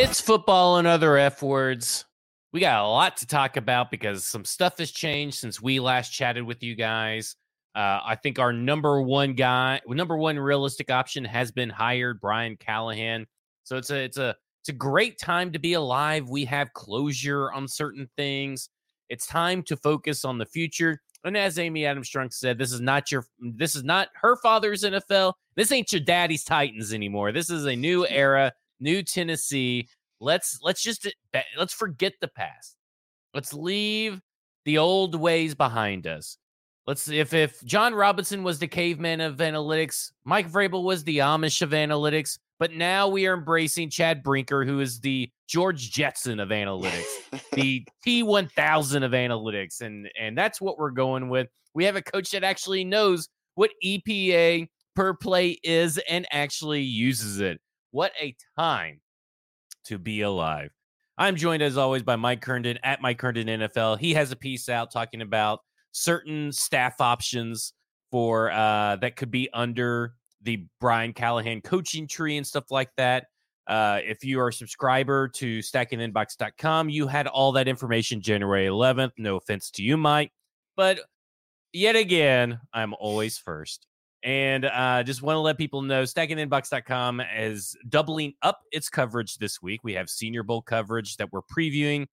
It's football and other F words. We got a lot to talk about because some stuff has changed since we last chatted with you guys. Uh, I think our number one guy, number one realistic option has been hired, Brian Callahan. So it's a it's a it's a great time to be alive. We have closure on certain things. It's time to focus on the future. And as Amy Adams Strunk said, this is not your this is not her father's NFL. This ain't your daddy's Titans anymore. This is a new era new Tennessee. Let's let's just eh, let's forget the past. Let's leave the old ways behind us. Let's if if Jon Robinson was the caveman of analytics, Mike Vrabel was the Amish of analytics, but now we are embracing Chad Brinker, who is the George Jetson of analytics, the T1000 of analytics, and and that's what we're going with. We have a coach that actually knows what EPA per play is and actually uses it. What a time to be alive. I'm joined as always by Mike Herndon at Mike Herndon NFL. He has a piece out talking about certain staff options for uh, that could be under the Brian Callahan coaching tree and stuff like that. Uh, if you are a subscriber to stackingthebox.com, you had all that information January 11th. No offense to you, Mike, but yet again, I'm always first. And uh, just want to let people know stackingthebox.com is doubling up its coverage this week. We have Senior Bowl coverage that we're previewing.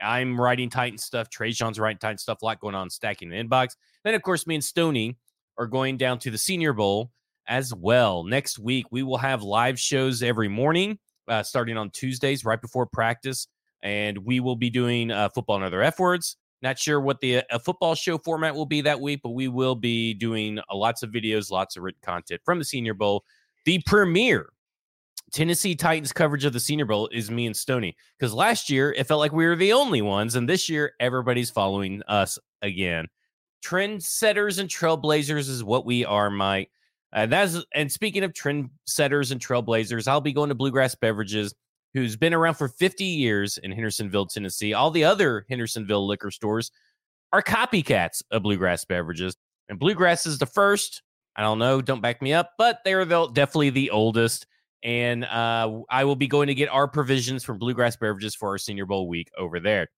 I'm writing Titan stuff. Trajan's writing Titan stuff. A lot going on Stacking the Inbox. Then, of course, me and Stony are going down to the Senior Bowl as well. Next week, we will have live shows every morning, uh, starting on Tuesdays right before practice. And we will be doing uh, football and other F words. Not sure what the a football show format will be that week, but we will be doing uh, lots of videos, lots of written content from the Senior Bowl. The premier Tennessee Titans coverage of the Senior Bowl is me and Stony. Because last year it felt like we were the only ones, and this year everybody's following us again. Trendsetters and trailblazers is what we are, Mike. And that's and speaking of trendsetters and trailblazers, I'll be going to Bluegrass Beverages who's been around for 50 years in Hendersonville, Tennessee. All the other Hendersonville liquor stores are copycats of Bluegrass beverages. And Bluegrass is the first. I don't know, don't back me up, but they're the, definitely the oldest. And uh, I will be going to get our provisions from Bluegrass Beverages for our Senior Bowl week over there.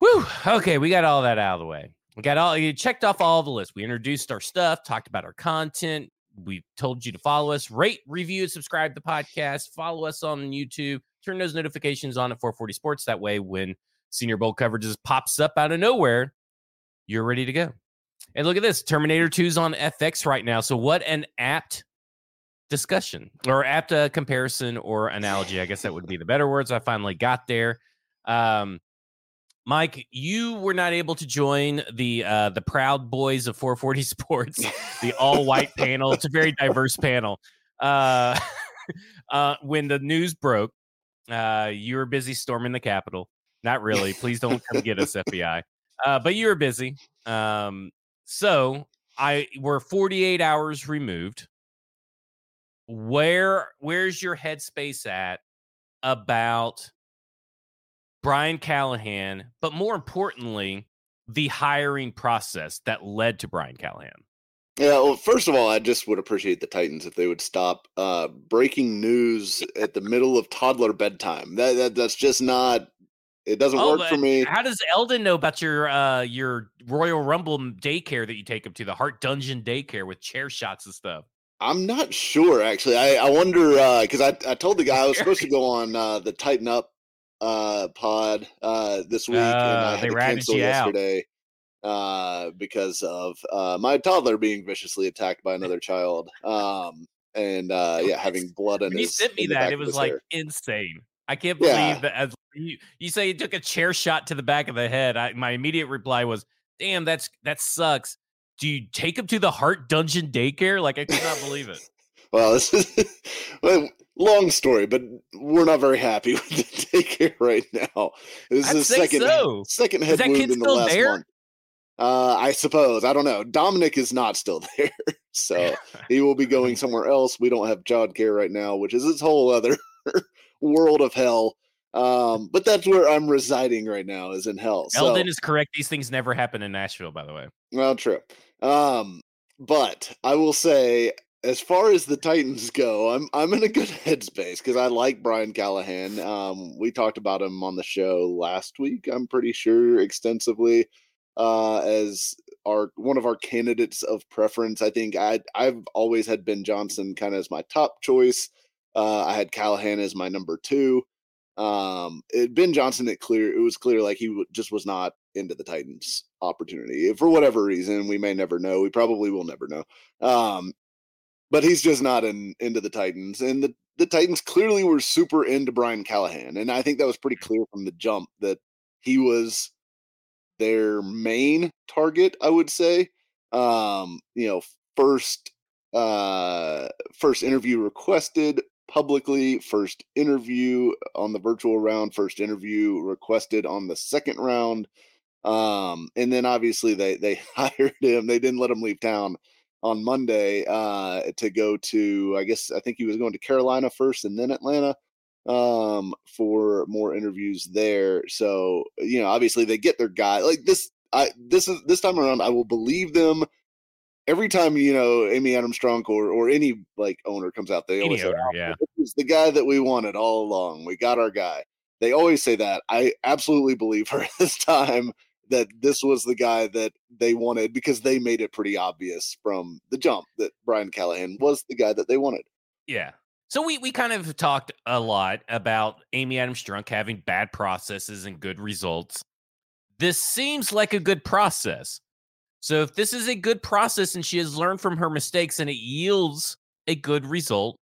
Whew. Okay, we got all that out of the way. We got all you checked off all the lists. We introduced our stuff, talked about our content, we told you to follow us, rate, review, subscribe to the podcast, follow us on YouTube, turn those notifications on at 440 Sports. That way, when Senior Bowl coverage just pops up out of nowhere, you're ready to go. And look at this Terminator 2's on FX right now. So, what an apt discussion or apt uh, comparison or analogy. I guess that would be the better words. I finally got there. Um, Mike, you were not able to join the uh, the proud boys of 440 Sports, the all white panel. It's a very diverse panel. Uh, uh, when the news broke, uh, you were busy storming the Capitol. Not really. Please don't come get us, FBI. Uh, but you were busy. Um, so I we're 48 hours removed. Where where's your headspace at about Brian Callahan, but more importantly, the hiring process that led to Brian Callahan. Yeah, well, first of all, I just would appreciate the Titans if they would stop uh, breaking news at the middle of toddler bedtime. That, that that's just not. It doesn't oh, work for me. How does Eldon know about your uh, your Royal Rumble daycare that you take him to, the Hart Dungeon daycare with chair shots and stuff? I'm not sure actually. I, I wonder because uh, I I told the guy I was supposed to go on uh, the Tighten Up uh, pod uh, this week, uh, and I had to cancel yesterday uh, because of uh, my toddler being viciously attacked by another child. Um, and uh, yeah, having blood on when his. You sent me that; it was like hair. insane. I can't believe yeah. that. As you, you say, you took a chair shot to the back of the head. I, my immediate reply was, "Damn, that's that sucks." Do you take him to the Hart Dungeon daycare? Like I could not believe it. well, this is well, long story, but we're not very happy with the daycare right now. This is the second so. second head wound in the last there? month. Uh, I suppose. I don't know. Dominic is not still there, so he will be going somewhere else. We don't have child care right now, which is this whole other world of hell. Um, but that's where I'm residing right now, is in hell. Eldon so, is correct. These things never happen in Nashville, by the way. Well, true. Um, but I will say as far as the Titans go, I'm I'm in a good headspace because I like Brian Callahan. Um, we talked about him on the show last week. I'm pretty sure extensively uh, as our one of our candidates of preference. I think I I've always had Ben Johnson kind of as my top choice. Uh, I had Callahan as my number two. Um, it, ben Johnson, it clear it was clear like he w- just was not into the Titans opportunity for whatever reason. We may never know. We probably will never know. Um, but he's just not in into the Titans, and the the Titans clearly were super into Brian Callahan, and I think that was pretty clear from the jump that he was their main target. I would say, um, you know, first uh first interview requested publicly, first interview on the virtual round, first interview requested on the second round. Um, and then obviously they they hired him. They didn't let him leave town on Monday uh, to go to. I guess I think he was going to Carolina first and then Atlanta um, for more interviews there. So you know, obviously they get their guy like this. I this is this time around. I will believe them every time you know Amy Adams Strunk or or any like owner comes out, they always say, oh, "Yeah, this is the guy that we wanted all along. We got our guy." They always say that. I absolutely believe her this time that this was the guy that they wanted because they made it pretty obvious from the jump that Brian Callahan was the guy that they wanted. Yeah. So we we kind of talked a lot about Amy Adams Strunk having bad processes and good results. This seems like a good process. So if this is a good process and she has learned from her mistakes and it yields a good result,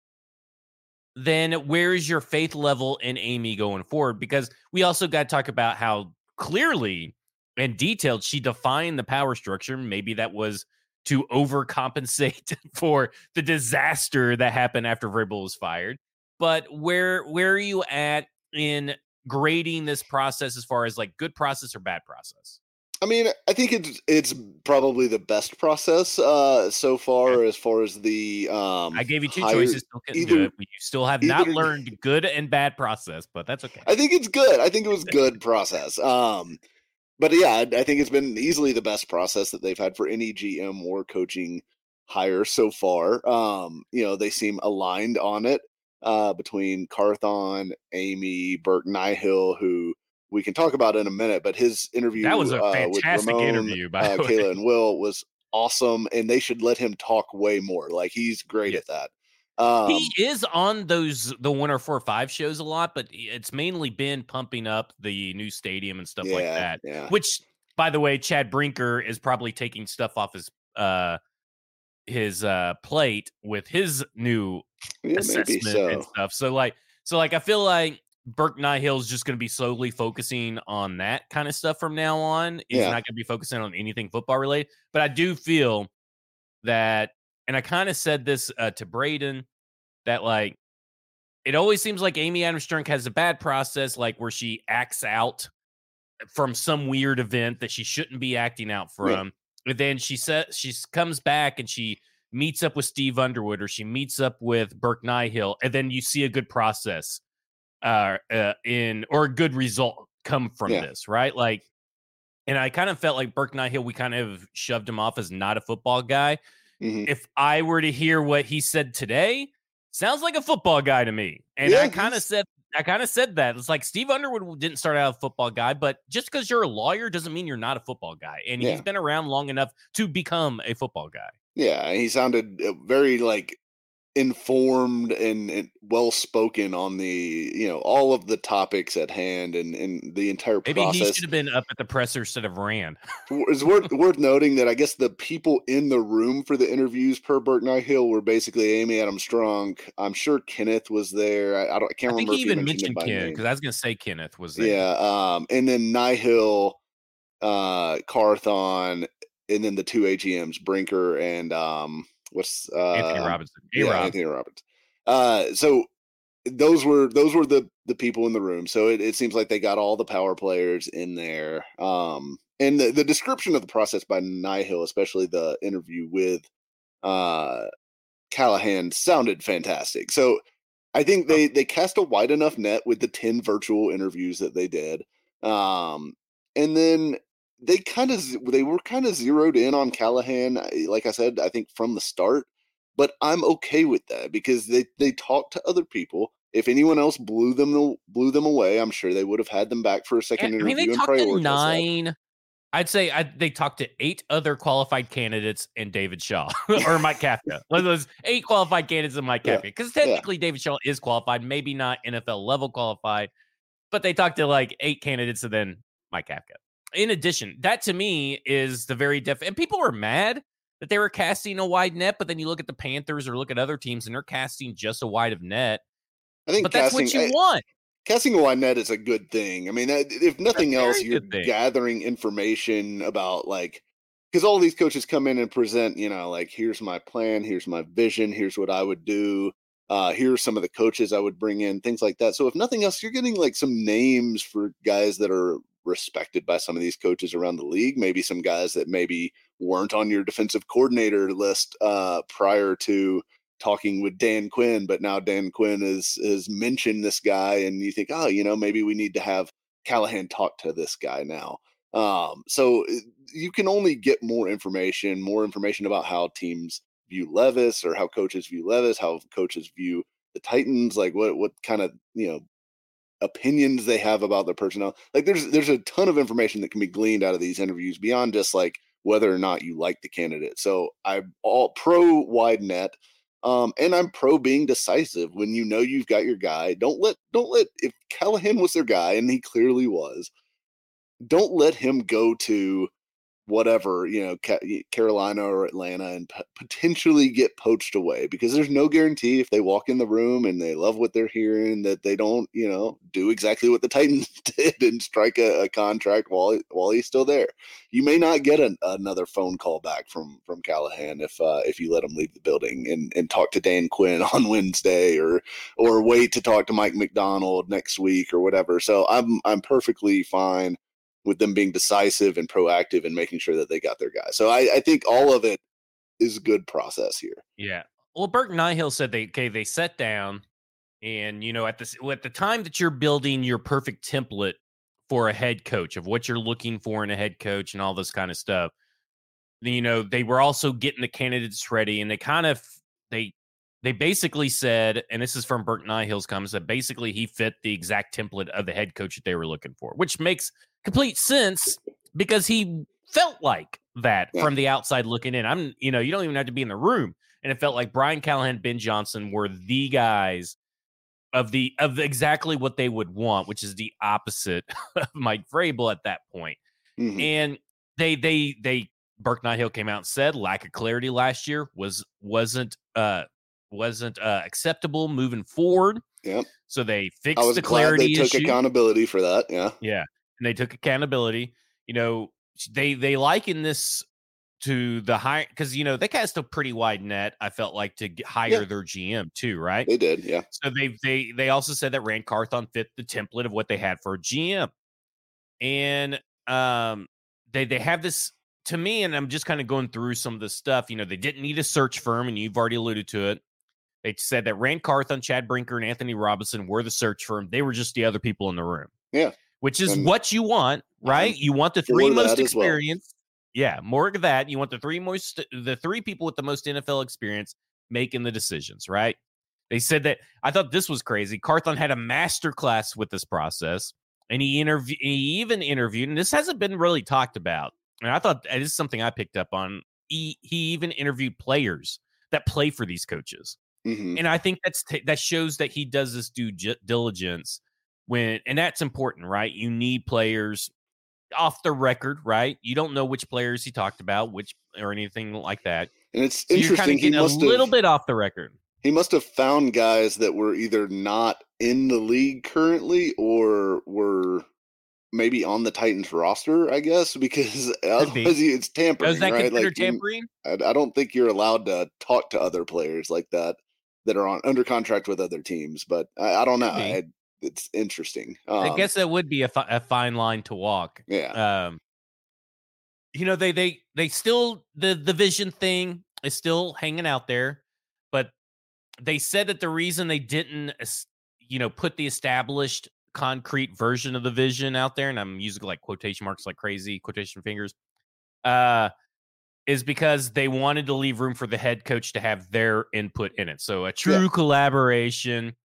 then where is your faith level in Amy going forward? Because we also got to talk about how clearly and detailed she defined the power structure. Maybe that was to overcompensate for the disaster that happened after Vrabel was fired. But where where are you at in grading this process as far as like good process or bad process? I mean, I think it's it's probably the best process uh, so far okay. as far as the. Um, I gave you two higher, choices. Still either, You still have not learned good and bad process, but that's okay. I think it's good. I think it was good process. Um, but yeah, I, I think it's been easily the best process that they've had for any GM or coaching hire so far. Um, you know, they seem aligned on it uh, between Carthon, Amy, Burke Nihill, who we can talk about in a minute. But his interview that was a fantastic uh, Ramon, interview by uh, Kayla and Will was awesome, and they should let him talk way more. Like he's great yeah. at that. Um, he is on those the one or four or five shows a lot, but it's mainly been pumping up the new stadium and stuff yeah, like that. Yeah. Which, by the way, Chad Brinker is probably taking stuff off his uh his uh plate with his new yeah, assessment so. and stuff. So like, so like, I feel like Burke Nihill is just going to be solely focusing on that kind of stuff from now on. He's yeah. not going to be focusing on anything football related. But I do feel that, and I kind of said this uh, to Braden, that like it always seems like Amy Adams Strunk has a bad process, like where she acts out from some weird event that she shouldn't be acting out from. Yeah. But then she says she comes back and she meets up with Steve Underwood or she meets up with Burke Nihill, and then you see a good process uh, uh, in or a good result come from yeah. this, right? Like, and I kind of felt like Burke Nihill, we kind of shoved him off as not a football guy. Mm-hmm. If I were to hear what he said today, sounds like a football guy to me. And yeah, I kind of said, I kind of said that. It's like Steve Underwood didn't start out a football guy, but just because you're a lawyer doesn't mean you're not a football guy. And yeah. he's been around long enough to become a football guy. Yeah, he sounded uh, very like informed and, and, well spoken on the you know all of the topics at hand and, and the entire Maybe process. he should have been up at the presser instead of ran. it's worth worth noting that I guess the people in the room for the interviews per Burke Nihill were basically Amy Adams Strunk. I'm sure Kenneth was there. I, I don't. I can't I remember. he even mentioned, mentioned Kenneth because I was going to say Kenneth was there. Yeah. Um. And then Nihill, uh, Carthon, and then the two AGMs, Brinker and um what's uh, Anthony Robinson? Yeah, Anthony Robinson. Uh, so those were those were the the people in the room. So it, it seems like they got all the power players in there. Um, and the, the description of the process by Nihill, especially the interview with uh, Callahan, sounded fantastic. So I think they they cast a wide enough net with the ten virtual interviews that they did. Um, and then they kind of they were kind of zeroed in on Callahan. Like I said, I think from the start, but I'm okay with that because they they talked to other people. If anyone else blew them blew them away, I'm sure they would have had them back for a second I interview. mean, they talked to nine. That. I'd say I, they talked to eight other qualified candidates and David Shaw or Mike Kafka. Those eight qualified candidates and Mike Kafka, because yeah. technically yeah. David Shaw is qualified, maybe not NFL level qualified, but they talked to like eight candidates and then Mike Kafka. In addition, that to me is the very def. And people were mad that they were casting a wide net, but then you look at the Panthers or look at other teams and they're casting just a wide of net. I think, but casting, that's what you I, want. Casting a wide net is a good thing. I mean, if nothing else, you're gathering information about like because all these coaches come in and present, you know, like here's my plan, here's my vision, here's what I would do. Uh, here's some of the coaches I would bring in, things like that. So if nothing else, you're getting like some names for guys that are respected by some of these coaches around the league. Maybe some guys that maybe weren't on your defensive coordinator list uh, prior to talking with Dan Quinn, but now Dan Quinn has has mentioned this guy, and you think, oh, you know, maybe we need to have Callahan talk to this guy now. Um, so eh, you can only get more information, more information about how teams view Levis or how coaches view Levis, how coaches view the Titans, like what what kind of you know opinions they have about their personnel. Like there's there's a ton of information that can be gleaned out of these interviews beyond just like whether or not you like the candidate. So I'm all pro wide net. Um, and I'm pro being decisive when you know you've got your guy. Don't let don't let if Callahan was their guy and he clearly was, don't let him go to whatever you know carolina or atlanta and p- potentially get poached away because there's no guarantee if they walk in the room and they love what they're hearing that they don't you know do exactly what the titans did and strike a, a contract while while he's still there. You may not get an, another phone call back from from callahan if uh, if you let him leave the building and and talk to dan quinn on wednesday or or wait to talk to mike macdonald next week or whatever. So i'm i'm perfectly fine with them being decisive and proactive and making sure that they got their guy. So I, I think all of it is good process here. Yeah. Well, Burke Nihill said they okay, they sat down and you know at this at the time that you're building your perfect template for a head coach of what you're looking for in a head coach and all this kind of stuff. You know, they were also getting the candidates ready and they kind of they they basically said, and this is from Burke Nihill's comments, that basically he fit the exact template of the head coach that they were looking for, which makes complete sense because he felt like that yeah. from the outside looking in. I'm, you know, you don't even have to be in the room. And it felt like Brian Callahan, Ben Johnson were the guys of the of exactly what they would want, which is the opposite of Mike Vrabel at that point. Mm-hmm. And they they they Burke Nihill came out and said lack of clarity last year was wasn't uh wasn't uh, acceptable moving forward. Yeah. So they fixed the clarity they took issue. accountability for that. Yeah. Yeah. And they took accountability. You know, they they liken this to the high because you know they cast a pretty wide net. I felt like to hire yeah. their GM too, right? They did, yeah. So they they they also said that Ran Carthon fit the template of what they had for a GM, and um they they have this to me, and I'm just kind of going through some of the stuff. You know, they didn't need a search firm, and you've already alluded to it. They said that Ran Carthon, Chad Brinker, and Anthony Robinson were the search firm. They were just the other people in the room. Yeah. Which is and, what you want, right? You want the three most experience. Well. Yeah, more of that. You want the three most the three people with the most NFL experience making the decisions, right? They said that I thought this was crazy. Carthon had a master class with this process, and he interviewed he even interviewed, and this hasn't been really talked about. And I thought this is something I picked up on. He he even interviewed players that play for these coaches. Mm-hmm. And I think that's t- that shows that he does this due j- diligence when, and that's important, right? You need players off the record, right? You don't know which players he talked about, which or anything like that. And it's so interesting. You're kind of getting a little bit off the record. He must have found guys that were either not in the league currently or were maybe on the Titans roster, I guess, because otherwise it's tampering. Is that right? considered like, tampering? You, I, I, don't think you're allowed to talk to other players like that that are on under contract with other teams. But I, I don't know. I, it's interesting. Um, I guess that would be a, fi- a fine line to walk. Yeah. Um, you know, they they they still the the vision thing is still hanging out there, but they said that the reason they didn't, you know, put the established concrete version of the vision out there, and I'm using like quotation marks like crazy, quotation fingers. Uh, is because they wanted to leave room for the head coach to have their input in it. So a true yeah. collaboration.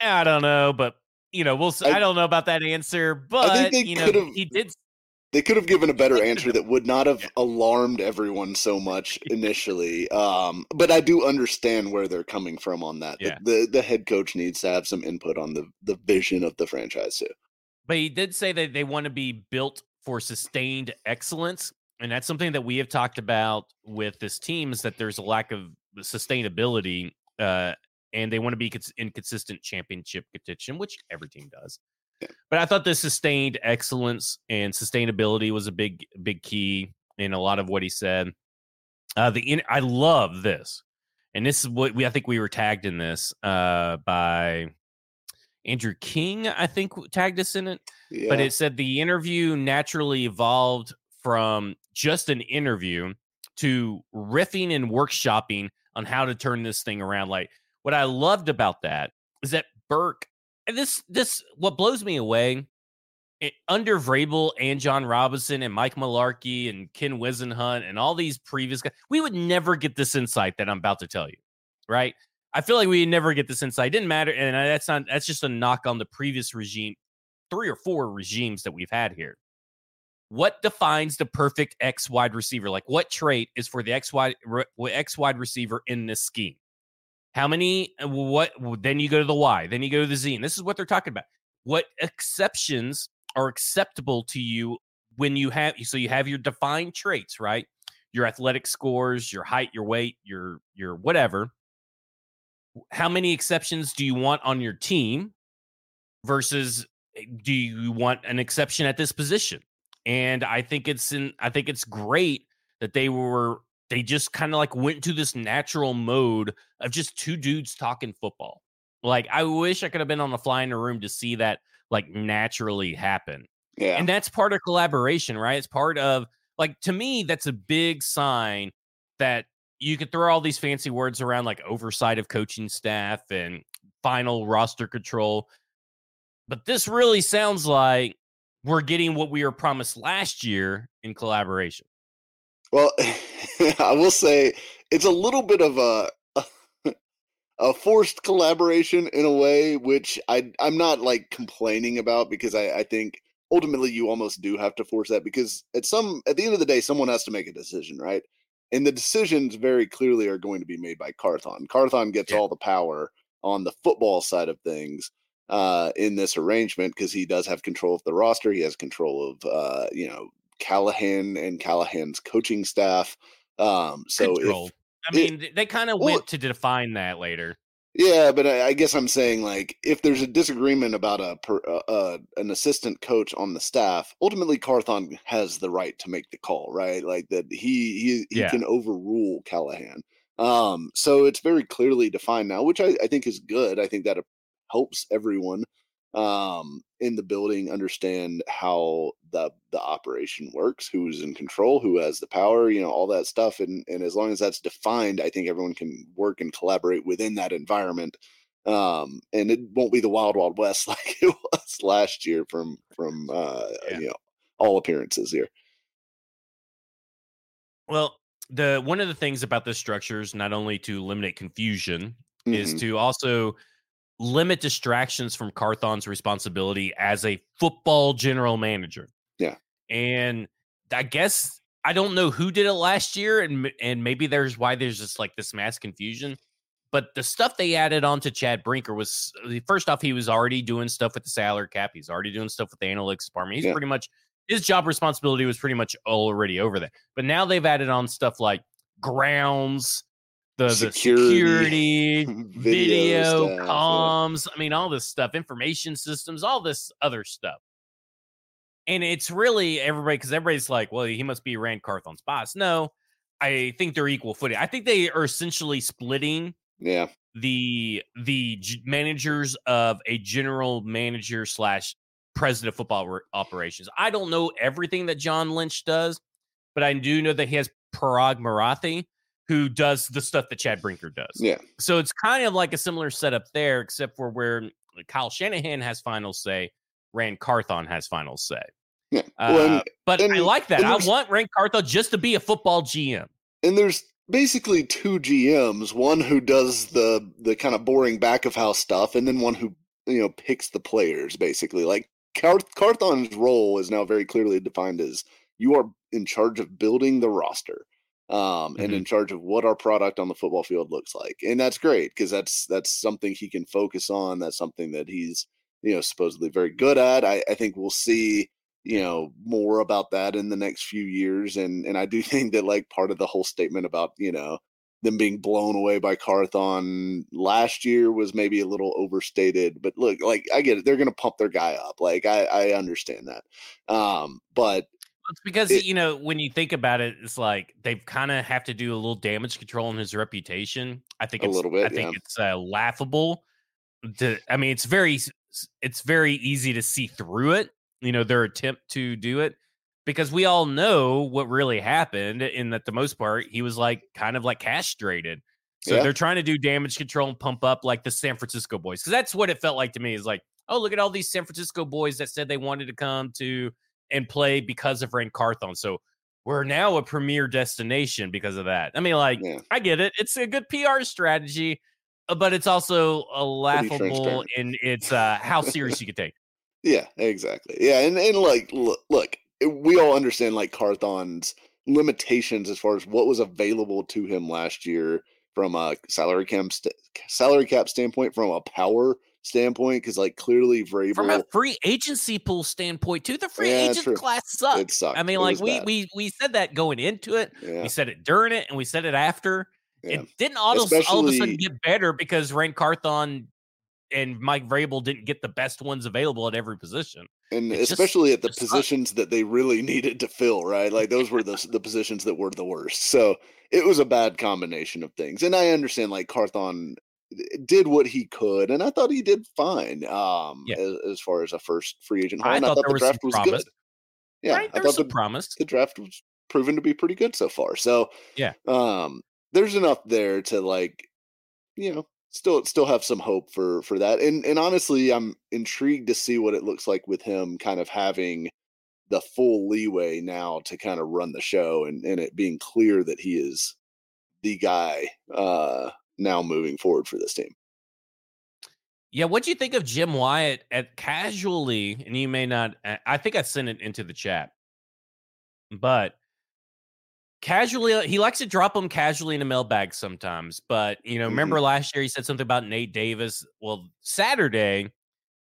I don't know, but you know, we'll. I, I don't know about that answer, but you know, he did. They could have given a better answer that would not have alarmed everyone so much initially. Um, but I do understand where they're coming from on that. Yeah. The, the, the head coach needs to have some input on the the vision of the franchise too. But he did say that they want to be built for sustained excellence and that's something that we have talked about with this team is that there's a lack of sustainability uh, and they want to be in consistent championship contention which every team does but i thought the sustained excellence and sustainability was a big big key in a lot of what he said uh, the in, i love this and this is what we i think we were tagged in this uh, by andrew king i think tagged us in it yeah. but it said the interview naturally evolved from just an interview to riffing and workshopping on how to turn this thing around. Like what I loved about that is that Burke, and this this what blows me away. It, under Vrabel and Jon Robinson and Mike Mularkey and Ken Whisenhunt and all these previous guys, we would never get this insight that I'm about to tell you, right? I feel like we never get this insight. It didn't matter, and that's not that's just a knock on the previous regime, three or four regimes that we've had here what defines the perfect X wide receiver? Like what trait is for the X wide X wide receiver in this scheme? How many? Uh, what? Then you go to the Y. Then you go to the Z. And this is what they're talking about. What exceptions are acceptable to you when you have? So you have your defined traits, right? Your athletic scores, your height, your weight, your your whatever. How many exceptions do you want on your team? Versus, eh, do you want an exception at this position? And I think it's in I think it's great that they were they just kind of like went to this natural mode of just two dudes talking football. Like I wish I could have been on the fly in the room to see that like naturally happen. Yeah. And that's part of collaboration, right? It's part of like to me, that's a big sign that you could throw all these fancy words around like oversight of coaching staff and final roster control. But this really sounds like we're getting what we were promised last year in collaboration. Well, I will say it's a little bit of a a forced collaboration in a way, which I I'm not like complaining about because I, I think ultimately you almost do have to force that because at some at the end of the day someone has to make a decision, right? And the decisions very clearly are going to be made by Carthon. Carthon gets yeah. all the power on the football side of things uh, in this arrangement because he does have control of the roster. He has control of uh, you know Callahan and Callahan's coaching staff. Um, so if, I mean, it, they kind of well, went to define that later. Yeah, but I, I, guess I'm saying like if there's a disagreement about a per, uh, uh, an assistant coach on the staff, ultimately Carthon has the right to make the call, right? Like that he he, he yeah. can overrule Callahan. Um, so it's very clearly defined now, which I, I think is good. I think that helps everyone um, in the building understand how the the operation works, who's in control, who has the power, you know, all that stuff. And and as long as that's defined, I think everyone can work and collaborate within that environment. Um, and it won't be the wild wild west like it was last year from from uh, yeah. you know all appearances here. Well, the one of the things about the structures not only to eliminate confusion, mm-hmm. is to also limit distractions from Carthon's responsibility as a football general manager. Yeah. And I guess I don't know who did it last year and and maybe there's why there's just like this mass confusion. But the stuff they added on to Chad Brinker was uh, first off, he was already doing stuff with the salary cap. He's already doing stuff with the analytics department. He's yeah. pretty much his job responsibility was pretty much already over there. But now they've added on stuff like grounds, the, security, the security video, comms, yeah. I mean, all this stuff, information systems, all this other stuff. And it's really everybody because everybody's like, well, he must be Ran Carthon's boss. No, I think they're equal footing. I think they are essentially splitting yeah the the g- managers of a general manager slash president of football re- operations. I don't know everything that John Lynch does, but I do know that he has Paraag Marathe, who does the stuff that Chad Brinker does. Yeah. So it's kind of like a similar setup there, except for where Kyle Shanahan has final say, Ran Carthon has final say. Yeah. Well, uh, but and, I like that. I want Ran Carthon just to be a football GM. And there's basically two GMs, one who does the the kind of boring back of house stuff, and then one who you know picks the players. Basically, like Carth- Carthon's role is now very clearly defined as you are in charge of building the roster. Um, mm-hmm. and in charge of what our product on the football field looks like, and that's great because that's that's something he can focus on. That's something that he's you know supposedly very good at. I, I think we'll see you know more about that in the next few years and and I do think that like part of the whole statement about you know them being blown away by Carthon last year was maybe a little overstated but look like I get it they're going to pump their guy up like I I understand that um but it's because it, you know when you think about it it's like they kind of have to do a little damage control in his reputation I think it's, a little bit I think yeah. it's uh, laughable to I mean it's very it's very easy to see through it you know, their attempt to do it because we all know what really happened in that the most part he was like kind of like castrated. So yeah. they're trying to do damage control and pump up like the San Francisco boys because that's what it felt like to me. Is like, oh, look at all these San Francisco boys that said they wanted to come to and play because of Ran Carthon. So we're now a premier destination because of that. I mean, like, yeah. I get it. It's a good PR strategy, uh, but it's also a laughable in its uh, how serious you can take. Yeah, exactly. Yeah, and and like look, look, we all understand like Carthon's limitations as far as what was available to him last year from a salary cap st- salary cap standpoint, from a power standpoint, because like clearly Vrabel from a free agency pool standpoint too. The free yeah, agent true. class sucked. It sucked. I mean, it like we bad. we we said that going into it. Yeah. We said it during it, and we said it after. Yeah. It didn't all, of, all of a sudden get better because Ran Carthon and Mike Vrabel didn't get the best ones available at every position. And it's especially just, at the positions that they really needed to fill, right? Like those were the the positions that were the worst. So it was a bad combination of things. And I understand like Carthon did what he could, and I thought he did fine. Um, yeah. as, as, far as a first free agent, I, thought, I thought the draft was promise. good. Yeah, right? I thought the promise. The draft was proven to be pretty good so far. So yeah, um, there's enough there to like, you know, still still have some hope for for that. And and honestly, I'm intrigued to see what it looks like with him kind of having the full leeway now to kind of run the show and, and it being clear that he is the guy uh now moving forward for this team. Yeah, what do you think of Jim Wyatt at casually? And you may not, I think I sent it into the chat, but casually uh, he likes to drop them casually in a mailbag sometimes but you know mm-hmm. remember last year he said something about nate davis well saturday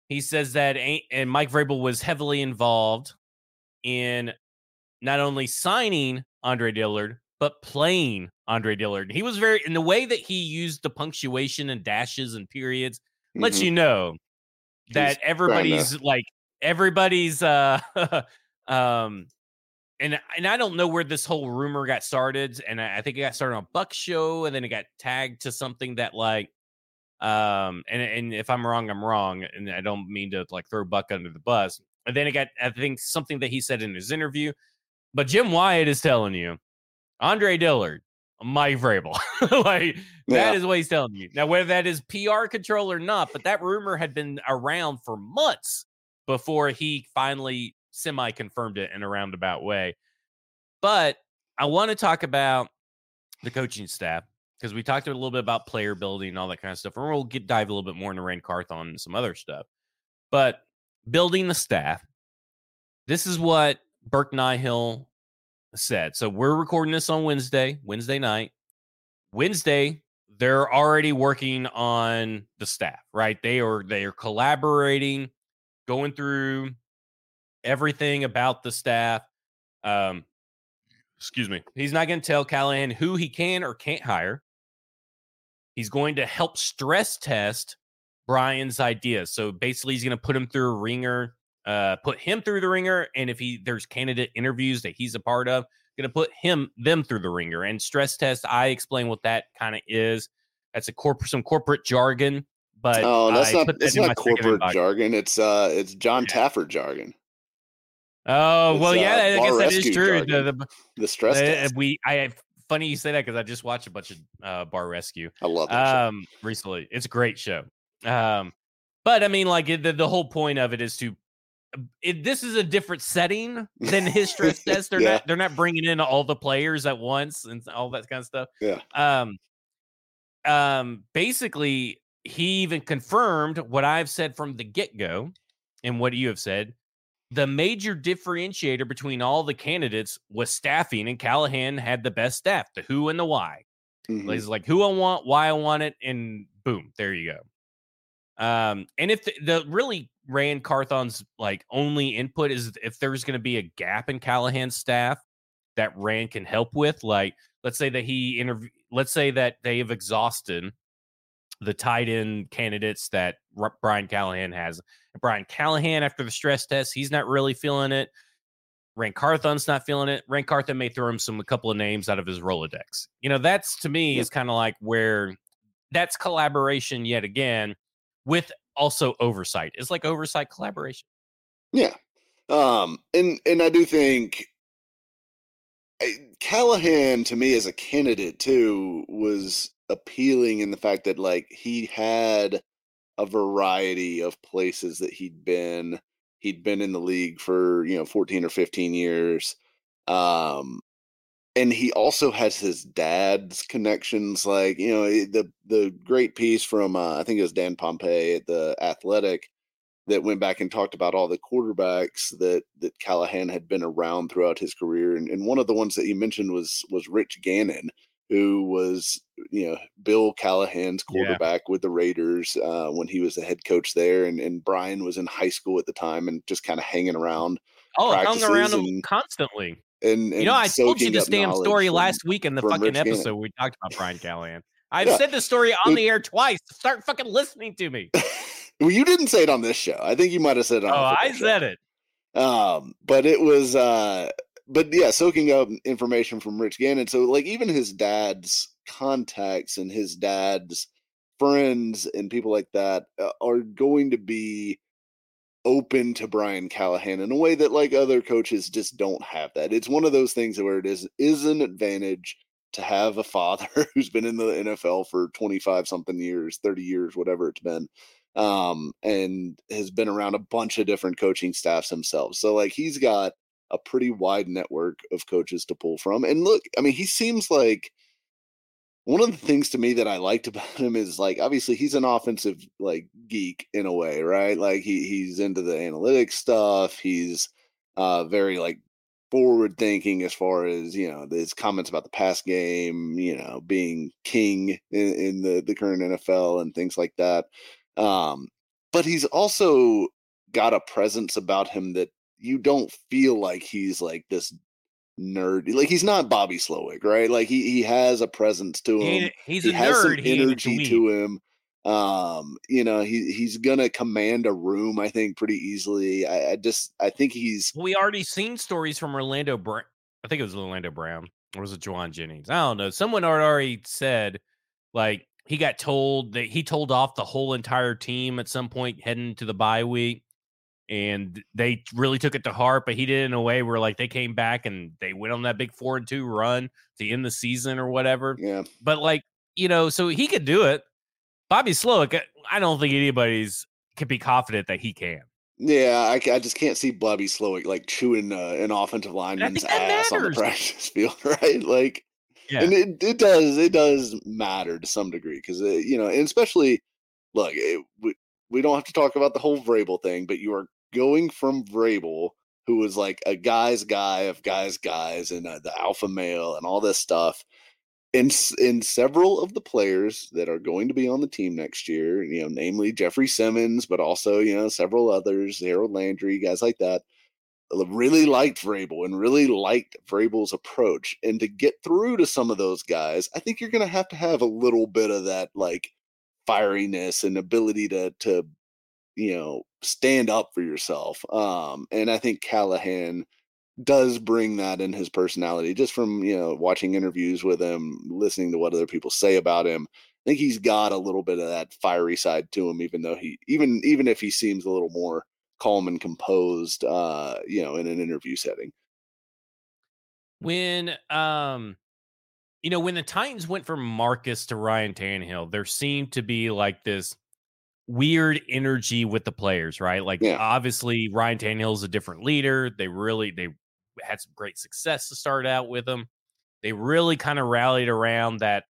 he says that and mike vrabel was heavily involved in not only signing andre dillard but playing andre dillard he was very in the way that he used the punctuation and dashes and periods mm-hmm. lets you know that He's everybody's like everybody's uh um and and I don't know where this whole rumor got started, and I, I think it got started on Buck Show, and then it got tagged to something that like, um, and and if I'm wrong, I'm wrong, and I don't mean to like throw Buck under the bus. And then it got I think something that he said in his interview, but Jim Wyatt is telling you, Andre Dillard, Mike Vrabel, like yeah. that is what he's telling you. Now whether that is PR control or not, but that rumor had been around for months before he finally semi confirmed it in a roundabout way. But I want to talk about the coaching staff because we talked a little bit about player building and all that kind of stuff. And we'll get dive a little bit more into Ran Carthon and some other stuff. But building the staff, this is what Burke Nihill said. So we're recording this on Wednesday, Wednesday night. Wednesday, they're already working on the staff, right? They are they are collaborating, going through everything about the staff. Um, excuse me. He's not going to tell Callahan who he can or can't hire. He's going to help stress test Brian's ideas. So basically, he's going to put him through a ringer, uh, put him through the ringer, and if he there's candidate interviews that he's a part of, going to put him them through the ringer and stress test. I explain what that kind of is. That's a corporate some corporate jargon, but oh, that's I not it's not corporate jargon. It's uh, it's Jon yeah. Taffer jargon. Oh it's, well, yeah, uh, I guess that is true. The, the, the stress uh, we I funny you say that because I just watched a bunch of uh, Bar Rescue. I love that um recently. It's a great show. Um, but I mean, like the the whole point of it is to it, this is a different setting than his stress test. They're yeah. not they're not bringing in all the players at once and all that kind of stuff. Yeah. Um. Um. Basically, he even confirmed what I've said from the get go, and what you have said. The major differentiator between all the candidates was staffing, and Callahan had the best staff, the who and the why. Mm-hmm. He's like, who I want, why I want it, and boom, there you go. Um, and if the, the really Ran Carthon's like only input is if there's going to be a gap in Callahan's staff that Ran can help with, like let's say that he interview, let's say that they have exhausted the tight end candidates that R- Brian Callahan has. Brian Callahan, after the stress test, he's not really feeling it. Ran Carthon's not feeling it. Ran Carthon may throw him some a couple of names out of his Rolodex. You know, that's to me is kind of like where that's collaboration yet again with also oversight. It's like oversight collaboration. Yeah. Um and and I do think Callahan to me as a candidate too was appealing in the fact that like he had a variety of places that he'd been. He'd been in the league for, you know, 14 or 15 years. Um and he also has his dad's connections like you know eh, the the great piece from uh, i think it was dan pompei at the athletic that went back and talked about all the quarterbacks that that callahan had been around throughout his career and, and one of the ones that he mentioned was was rich gannon who was you know bill callahan's quarterback yeah. with the raiders uh, when he was the head coach there and, and brian was in high school at the time and just kind of hanging around oh hung around him constantly and, and you know, I told you this damn story from, last week in the fucking Rich episode we talked about Brian Callahan. I've yeah. said the story on the air twice. Start fucking listening to me. well, you didn't say it on this show. I think you might have said it on. Oh, I show. said it. Um, but it was, uh, but yeah, soaking up information from Rich Gannon. So, like, even his dad's contacts and his dad's friends and people like that uh, are going to be open to Brian Callahan in a way that like other coaches just don't have that. It's one of those things where it is is an advantage to have a father who's been in the NFL for 25 something years, 30 years, whatever it's been. Um, and has been around a bunch of different coaching staffs himself. So like he's got a pretty wide network of coaches to pull from. And look, I mean, he seems like one of the things to me that I liked about him is like obviously he's an offensive like geek in a way, right? Like he he's into the analytics stuff. He's uh very like forward thinking as far as you know his comments about the pass game, you know, being king in, in the the current NFL and things like that. Um, but he's also got a presence about him that you don't feel like he's like this nerd. Like he's not Bobby Slowik, right? Like he he has a presence to him. He, he's he a has nerd. Some energy to him. Um, you know, he he's gonna command a room, I think, pretty easily. I, I just I think he's we already seen stories from Orlando Brown. I think it was Orlando Brown. Or was it Jauan Jennings? I don't know. Someone had already said like he got told that he told off the whole entire team at some point heading to the bye week and they really took it to heart. But he did it in a way where like they came back and they went on that big four and two run to end the season or whatever. Yeah. But like you know, so he could do it. Bobby Slowik, uh, I don't think anybody's can be confident that he can. Yeah, I, I just can't see Bobby Slowik like chewing uh, an offensive lineman's ass on the practice field, right? Like, yeah. and it, it does it does matter to some degree because uh, you know, and especially look, it, we, we don't have to talk about the whole Vrabel thing, but you are going from Vrabel, who was like a guy's guy of guys' guys and uh, the alpha male and all this stuff, in in several of the players that are going to be on the team next year, you know, namely Jeffrey Simmons, but also you know several others, Harold Landry, guys like that, really liked Vrabel and really liked Vrabel's approach. And to get through to some of those guys, I think you're going to have to have a little bit of that like fieriness and ability to to you know stand up for yourself. Um, and I think Callahan does bring that in his personality just from you know watching interviews with him listening to what other people say about him i think he's got a little bit of that fiery side to him even though he even even if he seems a little more calm and composed uh you know in an interview setting when um you know when the titans went from marcus to ryan Tannehill, there seemed to be like this weird energy with the players, right? Like yeah. obviously Ryan Tannehill's a different leader. They really they had some great success to start out with them. They really kind of rallied around that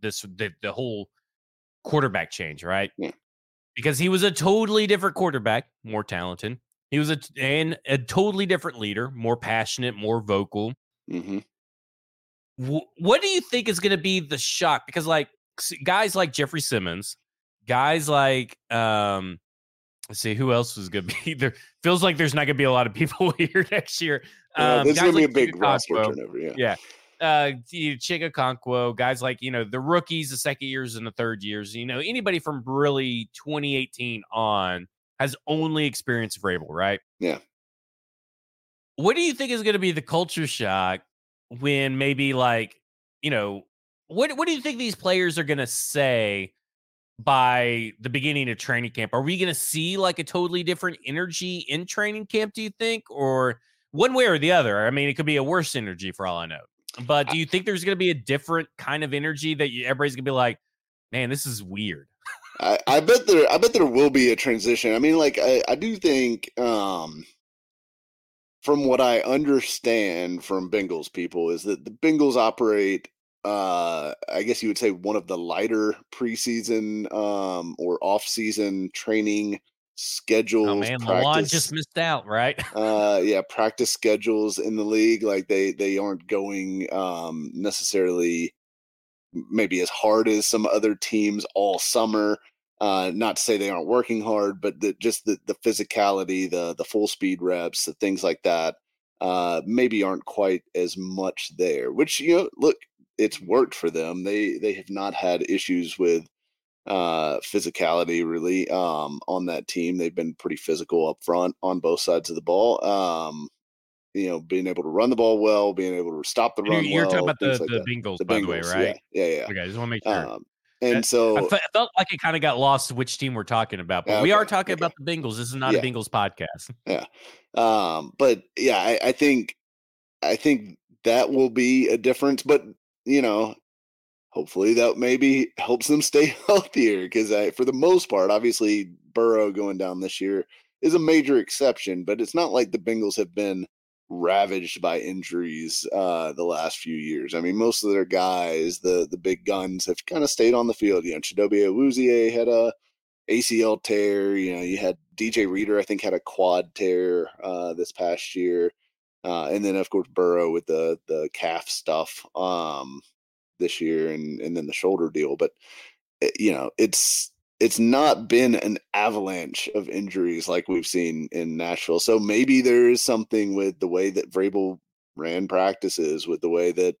this the, the whole quarterback change, right? Yeah. Because he was a totally different quarterback, more talented. He was a and a totally different leader, more passionate, more vocal. Mm-hmm. W- what do you think is going to be the shock? Because like guys like Jeffrey Simmons, guys like um, let's see who else is going to be there. Feels like there's not going to be a lot of people here next year. Um, there's going to be a big roster turnover. Yeah. Yeah uh guys like you know the rookies, the second years and the third years, you know anybody from really 2018 on has only experienced Vrabel, right? Yeah. What do you think is going to be the culture shock when maybe like you know what what do you think these players are going to say by the beginning of training camp? Are we going to see like a totally different energy in training camp? Do you think, or one way or the other? I mean, it could be a worse energy for all I know. But do you think there's going to be a different kind of energy that you, everybody's going to be like, man, this is weird? I, I, bet there, I bet there will be a transition. I mean, like I, I do think, um, from what I understand from Bengals people, is that the Bengals operate, uh, I guess you would say, one of the lighter preseason um, or off-season training schedules. Oh man, practice, just missed out, right? uh, yeah, practice schedules in the league, like they they aren't going um, necessarily maybe as hard as some other teams all summer. Uh, not to say they aren't working hard, but the, just the the physicality, the the full speed reps, the things like that, uh, maybe aren't quite as much there. Which you know, look, it's worked for them. They they have not had issues with uh, physicality really um, on that team. They've been pretty physical up front on both sides of the ball. Um, you know, being able to run the ball well, being able to stop the run. You're, well, talking about the, like the Bengals, the by Bengals, the way, right? Yeah, yeah. yeah. Okay, I just want to make sure. Um, and so I felt like it kind of got lost which team we're talking about, but okay, we are talking okay. about the Bengals. This is not yeah. a Bengals podcast. Yeah. Um, but yeah, I, I think I think that will be a difference. But you know, hopefully that maybe helps them stay healthier because I for the most part, obviously Burrow going down this year is a major exception, but it's not like the Bengals have been ravaged by injuries uh, the last few years. I mean, most of their guys, the the big guns, have kind of stayed on the field. You know, Chidobe Awuzie had a ACL tear. You know, you had DJ Reader, I think, had a quad tear uh, this past year. Uh, and then of course Burrow with the the calf stuff. Um, this year and and then the shoulder deal but eh, you know it's it's not been an avalanche of injuries like we've seen in Nashville. So maybe there is something with the way that Vrabel ran practices, with the way that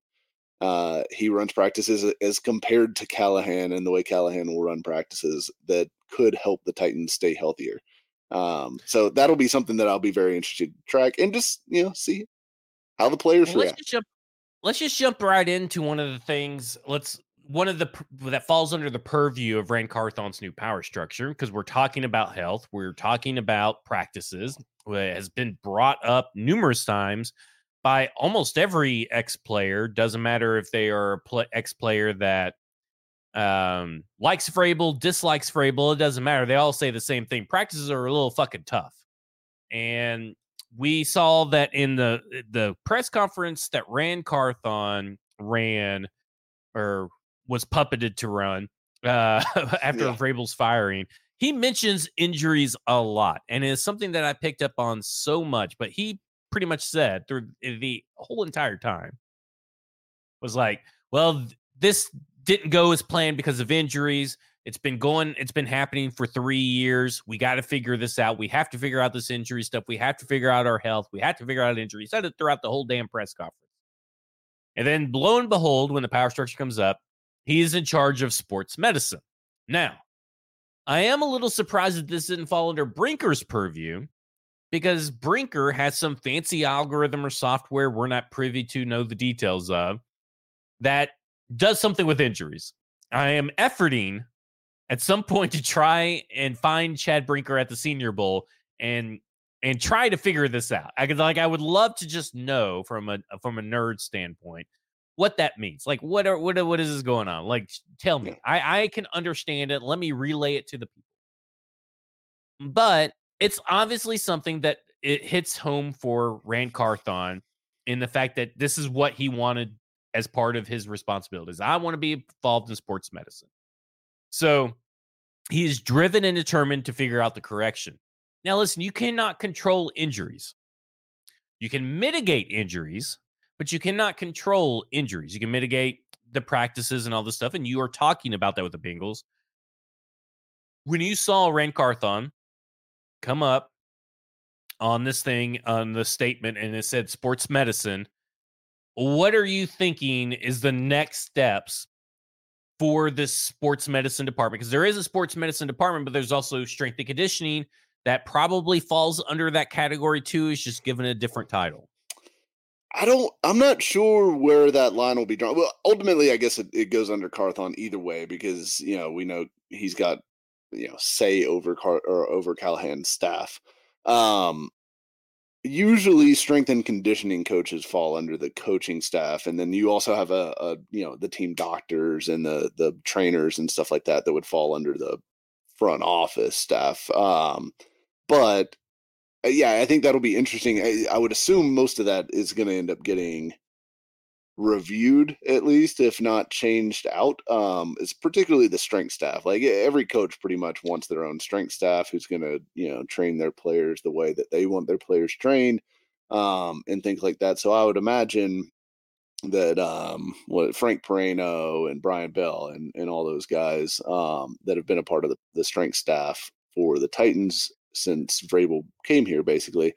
uh, he runs practices as compared to Callahan and the way Callahan will run practices that could help the Titans stay healthier. Um, so that'll be something that I'll be very interested to track and just you know see how the players well, react. Let's jump, let's just jump right into one of the things. Let's one of the that falls under the purview of Ran Carthon's new power structure because we're talking about health, we're talking about practices. It has been brought up numerous times by almost every ex player. Doesn't matter if they are a ex player that um, likes Vrabel, dislikes Vrabel. It doesn't matter. They all say the same thing. Practices are a little fucking tough, and we saw that in the the press conference that Ran Carthon ran or was puppeted to run uh, after yeah. Vrabel's firing. He mentions injuries a lot, and it's something that I picked up on so much. But he pretty much said through the whole entire time was like, "Well, this didn't go as planned because of injuries. It's been going, it's been happening for three years. We got to figure this out. We have to figure out this injury stuff. We have to figure out our health. We have to figure out injuries. He said it throughout the whole damn press conference. And then, lo and behold, when the power structure comes up, he is in charge of sports medicine. Now, I am a little surprised that this didn't fall under Brinker's purview because Brinker has some fancy algorithm or software we're not privy to know the details of that does something with injuries. I am efforting at some point to try and find Chad Brinker at the Senior Bowl and and try to figure this out. I could like I would love to just know from a from a nerd standpoint what that means. Like what are what what is this going on? Like tell me. I I can understand it. Let me relay it to the people. But it's obviously something that it hits home for Ran Carthon in the fact that this is what he wanted as part of his responsibilities. I want to be involved in sports medicine. So he is driven and determined to figure out the correction. Now, listen, you cannot control injuries. You can mitigate injuries, but you cannot control injuries. You can mitigate the practices and all this stuff. And you are talking about that with the Bengals. When you saw Ran Carthon come up on this thing, on the statement, and it said sports medicine, what are you thinking is the next steps for this sports medicine department? Because there is a sports medicine department, but there's also strength and conditioning that probably falls under that category too, is just given a different title. I don't. I'm not sure where that line will be drawn. Well, ultimately, I guess it, it goes under Carthon either way because you know we know he's got you know say over Car or over Callahan's staff. Um, usually, strength and conditioning coaches fall under the coaching staff, and then you also have a, a you know the team doctors and the the trainers and stuff like that that would fall under the front office staff. Um, but uh, yeah, I think that'll be interesting. I, I would assume most of that is going to end up getting reviewed at least if not changed out um it's particularly the strength staff like every coach pretty much wants their own strength staff who's going to you know train their players the way that they want their players trained um and things like that. So i would imagine that um what frank Pirano and brian bell and and all those guys um that have been a part of the, the strength staff for the titans since Vrabel came here, basically,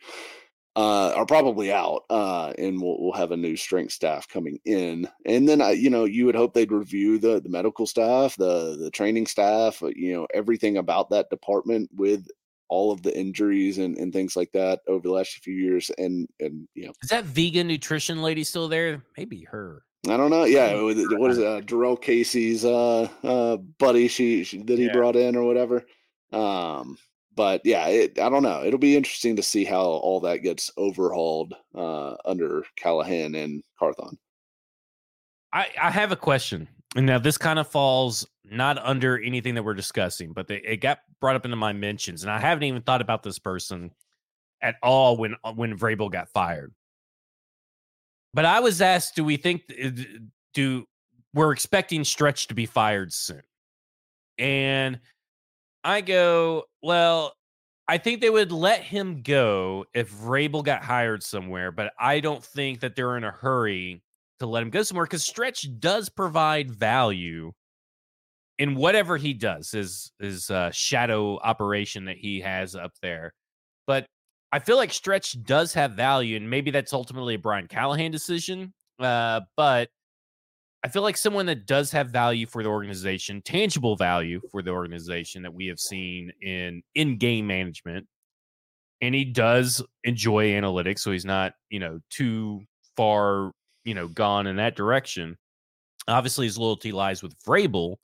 uh, are probably out, uh, and we'll, we'll have a new strength staff coming in. And then, uh, you know, you would hope they'd review the the medical staff, the the training staff, uh, you know, everything about that department with all of the injuries and, and things like that over the last few years. And and you know, is that vegan nutrition lady still there? Maybe her. I don't know. Yeah, what is it? Uh, Jurrell Casey's uh, uh, buddy she, she that he yeah. brought in or whatever. Um, but yeah, it, I don't know. It'll be interesting to see how all that gets overhauled uh, under Callahan and Carthon. I, I have a question. And now this kind of falls not under anything that we're discussing, but they, it got brought up into my mentions, and I haven't even thought about this person at all when uh, when Vrabel got fired. But I was asked, do we think do we're expecting Stretch to be fired soon? And I go, well, I think they would let him go if Vrabel got hired somewhere, but I don't think that they're in a hurry to let him go somewhere because Stretch does provide value in whatever he does, his his uh, shadow operation that he has up there. But I feel like Stretch does have value, and maybe that's ultimately a Brian Callahan decision. Uh, but I feel like someone that does have value for the organization, tangible value for the organization that we have seen in in game management, and he does enjoy analytics, so he's not you know too far you know gone in that direction. Obviously, his loyalty lies with Vrabel,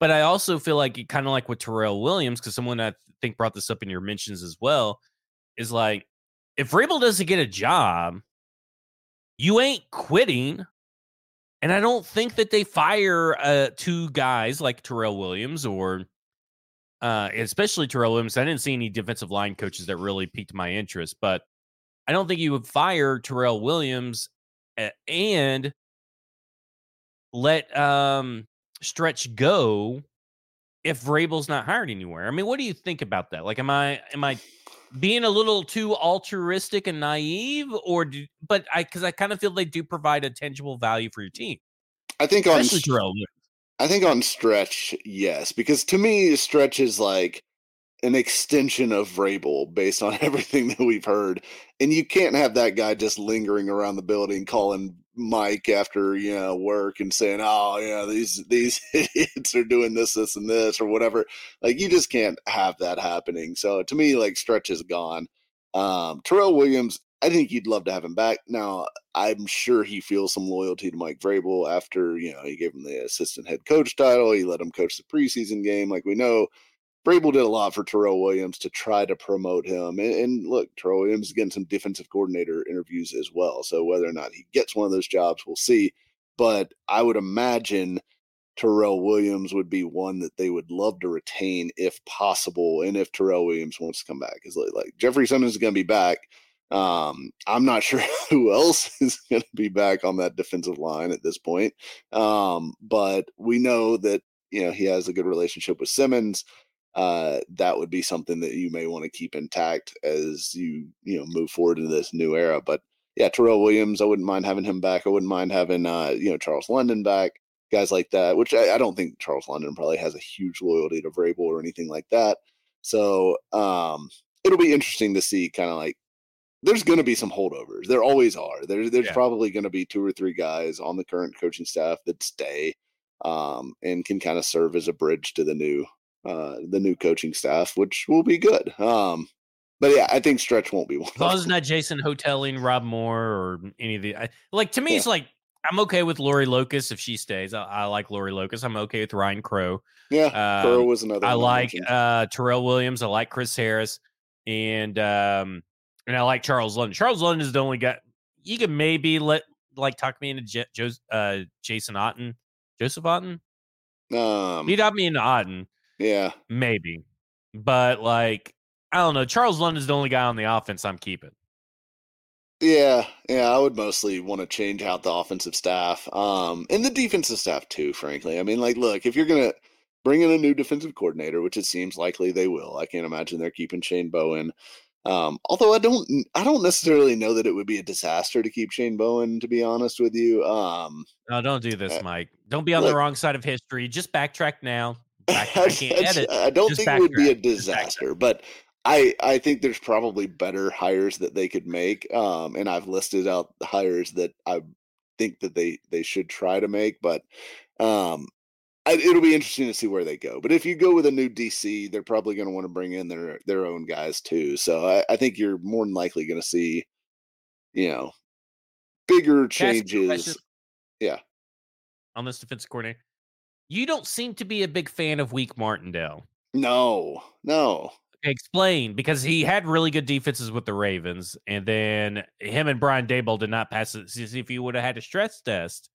but I also feel like it kind of like with Terrell Williams, because someone I think brought this up in your mentions as well, is like if Vrabel doesn't get a job, you ain't quitting and I don't think that they fire uh, two guys like Terrell Williams or uh, especially Terrell Williams. I didn't see any defensive line coaches that really piqued my interest, but I don't think you would fire Terrell Williams and let um, Stretch go if Vrabel's not hired anywhere. I mean, what do you think about that? Like, am I am I being a little too altruistic and naive, or do, but I because I kind of feel they do provide a tangible value for your team. I think Especially on I think on stretch, yes, because to me, stretch is like an extension of Vrabel based on everything that we've heard, and you can't have that guy just lingering around the building calling Mike after you know work and saying, "Oh, yeah, these these idiots are doing this, this, and this, or whatever." Like you just can't have that happening. So to me, like Stretch is gone. Um, Terrell Williams, I think you'd love to have him back. Now, I'm sure he feels some loyalty to Mike Vrabel after you know he gave him the assistant head coach title. He let him coach the preseason game, like we know. Vrabel did a lot for Terrell Williams to try to promote him. And, and, look, Terrell Williams is getting some defensive coordinator interviews as well. So whether or not he gets one of those jobs, we'll see. But I would imagine Terrell Williams would be one that they would love to retain if possible, and if Terrell Williams wants to come back. Is like, like Jeffrey Simmons is going to be back. Um, I'm not sure who else is going to be back on that defensive line at this point. Um, but we know that you know he has a good relationship with Simmons. Uh, that would be something that you may want to keep intact as you you know move forward into this new era. But yeah, Terrell Williams, I wouldn't mind having him back. I wouldn't mind having uh, you know Charles London back guys like that, which I, I, don't think Charles London probably has a huge loyalty to Vrabel or anything like that. So um, it'll be interesting to see kind of like there's going to be some holdovers. There always are. There, there's yeah. probably going to be two or three guys on the current coaching staff that stay um, and can kind of serve as a bridge to the new uh, the new coaching staff, which will be good. Um, but yeah, I think stretch won't be one. As long as not Jason Houghtaling Rob Moore or any of the I, like to me, yeah. it's like I'm okay with Lori Locust if she stays. I, I like Lori Locust. I'm okay with Ryan Crow. Yeah, um, Crow was another. I like uh, Terrell Williams. I like Chris Harris, and um, and I like Charles London. Charles London is the only guy you could maybe let like talk me into J- Joe, uh, Jason Otten, Joseph Otten. Um, he got me into Otten. Yeah, maybe, but like I don't know. Charles London's the only guy on the offense I'm keeping. Yeah, yeah, I would mostly want to change out the offensive staff, um, and the defensive staff too. Frankly, I mean, like, look, if you're gonna bring in a new defensive coordinator, which it seems likely they will, I can't imagine they're keeping Shane Bowen. Um, although I don't, I don't necessarily know that it would be a disaster to keep Shane Bowen. To be honest with you, um, no, don't do this, uh, Mike. Don't be on look, the wrong side of history. Just backtrack now. Back, I, can't edit. I don't think it would be a disaster, but I I think there's probably better hires that they could make. Um, and I've listed out the hires that I think that they they should try to make, but um, I, it'll be interesting to see where they go. But if you go with a new DC, they're probably going to want to bring in their their own guys too. So I, I think you're more than likely going to see, you know, bigger changes. Yeah, on this defensive coordinator, you don't seem to be a big fan of Wink Martindale. No, no explain because he had really good defenses with the Ravens, and then him and Brian Daboll did not pass it. See if you would have had a stress test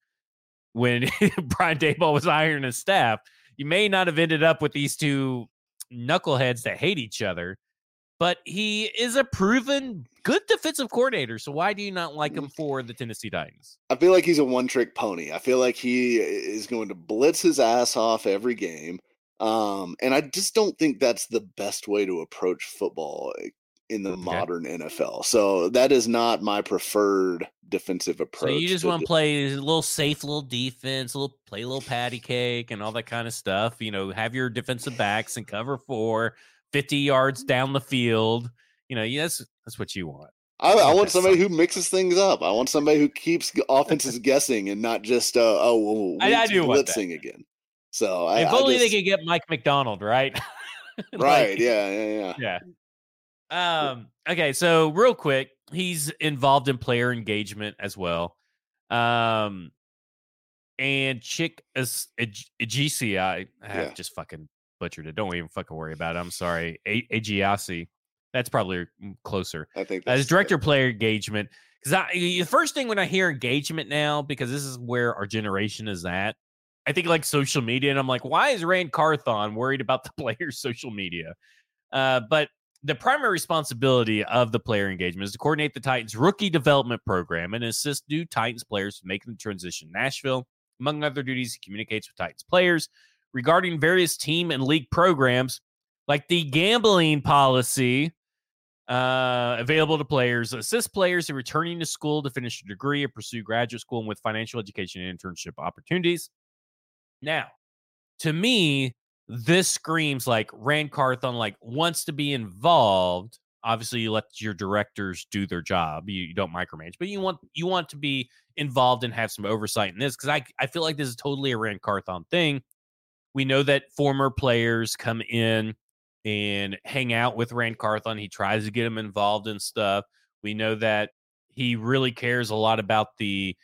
when Brian Daboll was hiring his staff, you may not have ended up with these two knuckleheads that hate each other. But he is a proven good defensive coordinator. So why do you not like him mm. for the Tennessee Titans? I feel like he's a one trick pony. I feel like he is going to blitz his ass off every game. Um, and I just don't think that's the best way to approach football eh, in the okay. modern NFL. So that is not my preferred defensive approach. So you just want to play a little safe little defense, a little play a little patty cake and all that kind of stuff. You know, have your defensive backs and cover four, 50 yards down the field. You know, yes, that's what you want. I, I want somebody who mixes things up. I want somebody who keeps offenses guessing and not just uh, oh, well, I, I do blitzing again. So if I, only I just, they could get Mike Macdonald right? right. Like, yeah. Yeah. Yeah. Yeah. Um. Okay. So real quick, he's involved in player engagement as well. Um. And Chick as a GCI, I have yeah. just fucking butchered it. Don't even fucking worry about it. I'm sorry. Agiasi. That's probably closer. I think as director of player engagement. Because the first thing when I hear engagement now, because this is where our generation is at, I think like social media, and I'm like, why is Ran Carthon worried about the player's social media? Uh, but the primary responsibility of the player engagement is to coordinate the Titans rookie development program and assist new Titans players making the transition Nashville. Among other duties, he communicates with Titans players regarding various team and league programs like the gambling policy uh, available to players, assist players in returning to school to finish a degree or pursue graduate school and with financial education and internship opportunities. Now, to me, this screams like Ran Carthon like wants to be involved. Obviously, you let your directors do their job. You, you don't micromanage, but you want you want to be involved and have some oversight in this because I I feel like this is totally a Ran Carthon thing. We know that former players come in and hang out with Ran Carthon. He tries to get them involved in stuff. We know that he really cares a lot about the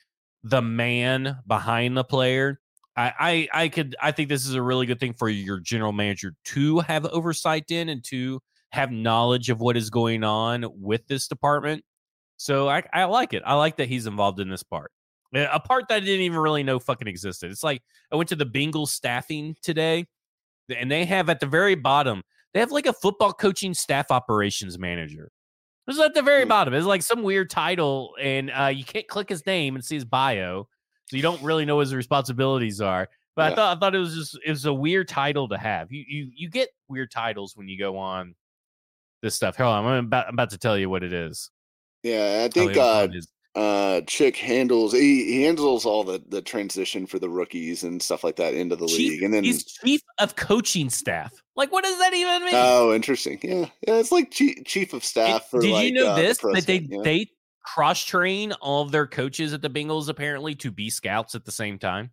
the man behind the player I, I, I could I think this is a really good thing for your general manager to have oversight in and to have knowledge of what is going on with this department. So I, I like it. I like that he's involved in this part. A part that I didn't even really know fucking existed. It's like I went to the Bengals staffing today, and they have at the very bottom, they have like a football coaching staff operations manager. It's at the very hmm. bottom. It's like some weird title, and uh, you can't click his name and see his bio, so you don't really know what his responsibilities are. But yeah. I thought I thought it was just it was a weird title to have. You you you get weird titles when you go on this stuff. Hold on, I'm about I'm about to tell you what it is. Yeah, I think uh, uh chick handles he, he, handles all the the transition for the rookies and stuff like that into the chief, league and then he's chief of coaching staff like what does that even mean oh interesting yeah yeah it's like chief, chief of staff did like, you know uh, this that they yeah. they cross train all of their coaches at the bengals apparently to be scouts at the same time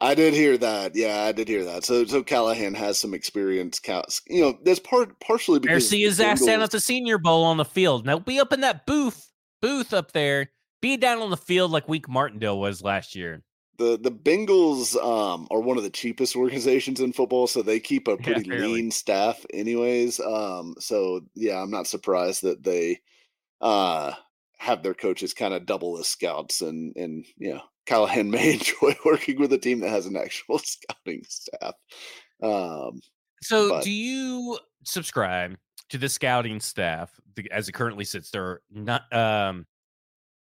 I did hear that. Yeah, I did hear that. So, so Callahan has some experience. You know, that's part partially because see his ass down at the Senior Bowl on the field. Now be up in that booth booth up there, be down on the field like Wink Martindale was last year. The the Bengals um, are one of the cheapest organizations in football, so they keep a pretty yeah, lean staff, anyways. Um, so yeah, I'm not surprised that they uh, have their coaches kind of double as scouts, and and you know Callahan may enjoy working with a team that has an actual scouting staff. Um, so, but, do you subscribe to the scouting staff as it currently sits? There are not. Um,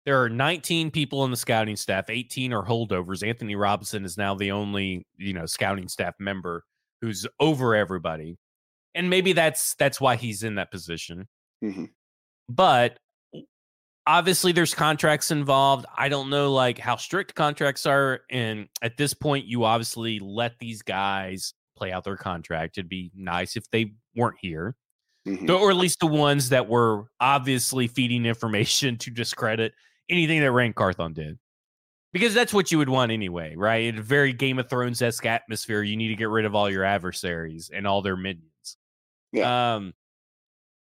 there are 19 people in the scouting staff. 18 are holdovers. Anthony Robinson is now the only you know scouting staff member who's over everybody, and maybe that's that's why he's in that position. Mm-hmm. But obviously there's contracts involved i don't know like how strict contracts are and at this point you obviously let these guys play out their contract it'd be nice if they weren't here mm-hmm. or at least the ones that were obviously feeding information to discredit anything that Ran Carthon did because that's what you would want anyway right in a very game of thrones-esque atmosphere you need to get rid of all your adversaries and all their minions yeah. um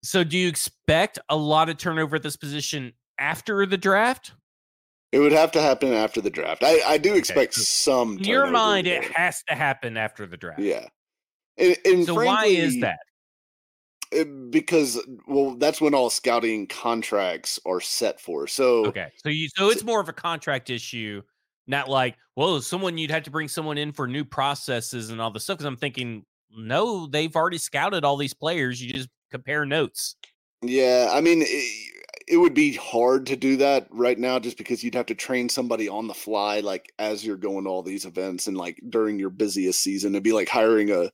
so do you expect a lot of turnover at this position after the draft? It would have to happen after the draft. I, I do expect okay. some. In your mind, there. it has to happen after the draft. Yeah. And, and so frankly, why is that? Eh, because well, that's when all scouting contracts are set for. So okay, so you so it's more of a contract issue, not like well, someone you'd have to bring someone in for new processes and all this stuff. Because I'm thinking, no, they've already scouted all these players. You just compare notes. Yeah, I mean, it, it would be hard to do that right now just because you'd have to train somebody on the fly like as you're going to all these events and like during your busiest season it'd be like hiring a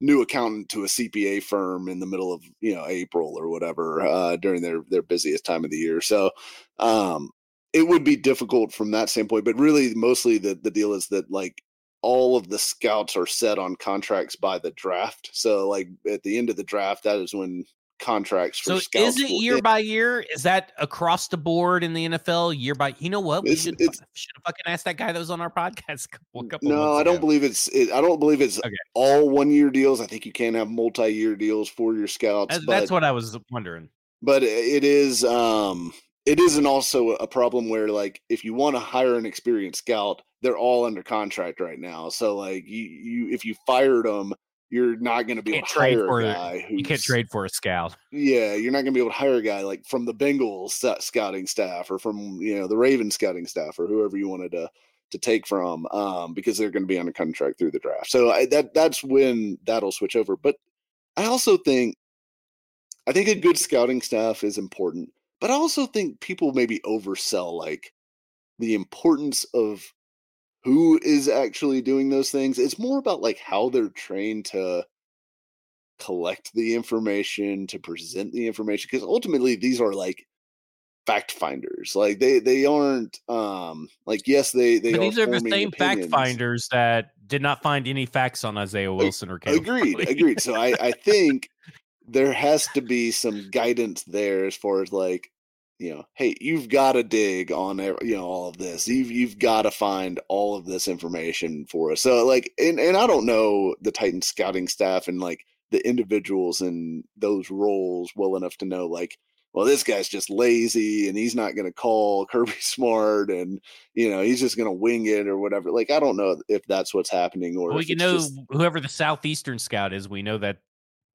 new accountant to a CPA firm in the middle of you know April or whatever uh, during their their busiest time of the year so um it would be difficult from that standpoint but really mostly the the deal is that like all of the scouts are set on contracts by the draft. So like at the end of the draft, that is when contracts so is it year by year? Is that across the board in the nfl year by you know what? We it's, should, it's, should have fucking asked that guy that was on our podcast no i don't believe it's it, i don't believe it's okay. all one year deals. I think you can have multi-year deals for your scouts that's, but, that's what i was wondering. but it is um it isn't also a problem where like if you want to hire an experienced scout they're all under contract right now. So like you you if you fired them you're not going to be able to hire a guy. you can't trade for a scout. Yeah, you're not going to be able to hire a guy like from the Bengals scouting staff or from you know the Ravens scouting staff or whoever you wanted to to take from um, because they're going to be under contract through the draft. So I, that that's when that'll switch over. But I also think I think a good scouting staff is important, but I also think people maybe oversell like the importance of who is actually doing those things. It's more about like how they're trained to collect the information, to present the information, because ultimately these are like fact finders. Like they they aren't um like yes they they but these are, are the same opinions. fact finders that did not find any facts on Isaiah Wilson or Caleb agreed Farley. agreed. So I I think there has to be some guidance there as far as like you know, hey, you've got to dig on you know all of this. You've you've got to find all of this information for us. So like, and and I don't know the Titan scouting staff and like the individuals in those roles well enough to know like, well, this guy's just lazy and he's not going to call Kirby Smart and you know he's just going to wing it or whatever. Like, I don't know if that's what's happening or well, we can know just, whoever the southeastern scout is. We know that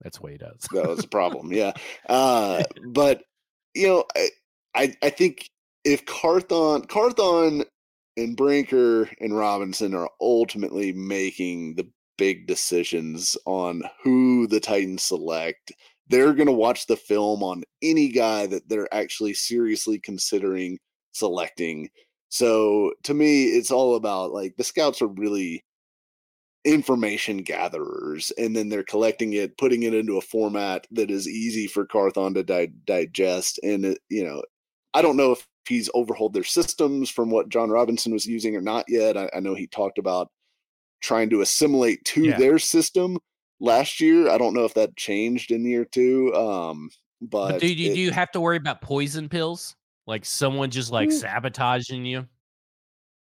that's what he does. that's a problem. Yeah, uh, but you know. I, I, I think if Carthon Carthon and Brinker and Robinson are ultimately making the big decisions on who the Titans select. They're going to watch the film on any guy that they're actually seriously considering selecting. So to me, it's all about like the scouts are really information gatherers and then they're collecting it putting it into a format that is easy for carthon to di- digest and it, you know i don't know if he's overhauled their systems from what Jon Robinson was using or not yet. I, I know he talked about trying to assimilate to yeah. their system last year. I don't know if that changed in year two um but, but do, you, it, do you have to worry about poison pills? Like someone just like sabotaging you?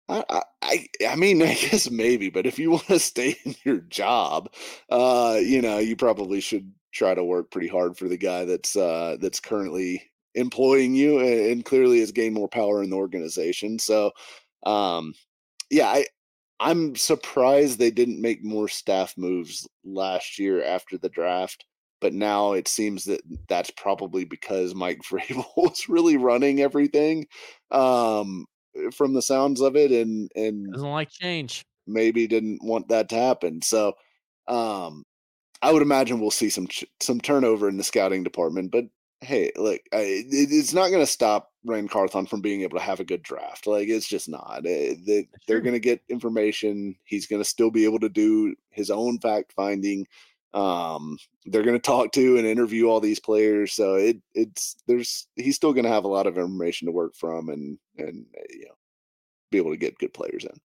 I, I, I mean, I guess maybe, but if you want to stay in your job, uh, you know, you probably should try to work pretty hard for the guy that's uh, that's currently employing you and, clearly has gained more power in the organization. So, um, yeah, I, I'm surprised they didn't make more staff moves last year after the draft. But now it seems that that's probably because Mike Vrabel was really running everything. Um, from the sounds of it, and and doesn't like change. Maybe didn't want that to happen. So, um, I would imagine we'll see some some turnover in the scouting department. But hey, look, I, it, it's not going to stop Ran Carthon from being able to have a good draft. Like it's just not. Eh, they, they're going to get information. He's going to still be able to do his own fact finding um they're going to talk to and interview all these players so it it's there's he's still going to have a lot of information to work from and and uh, you know be able to get good players in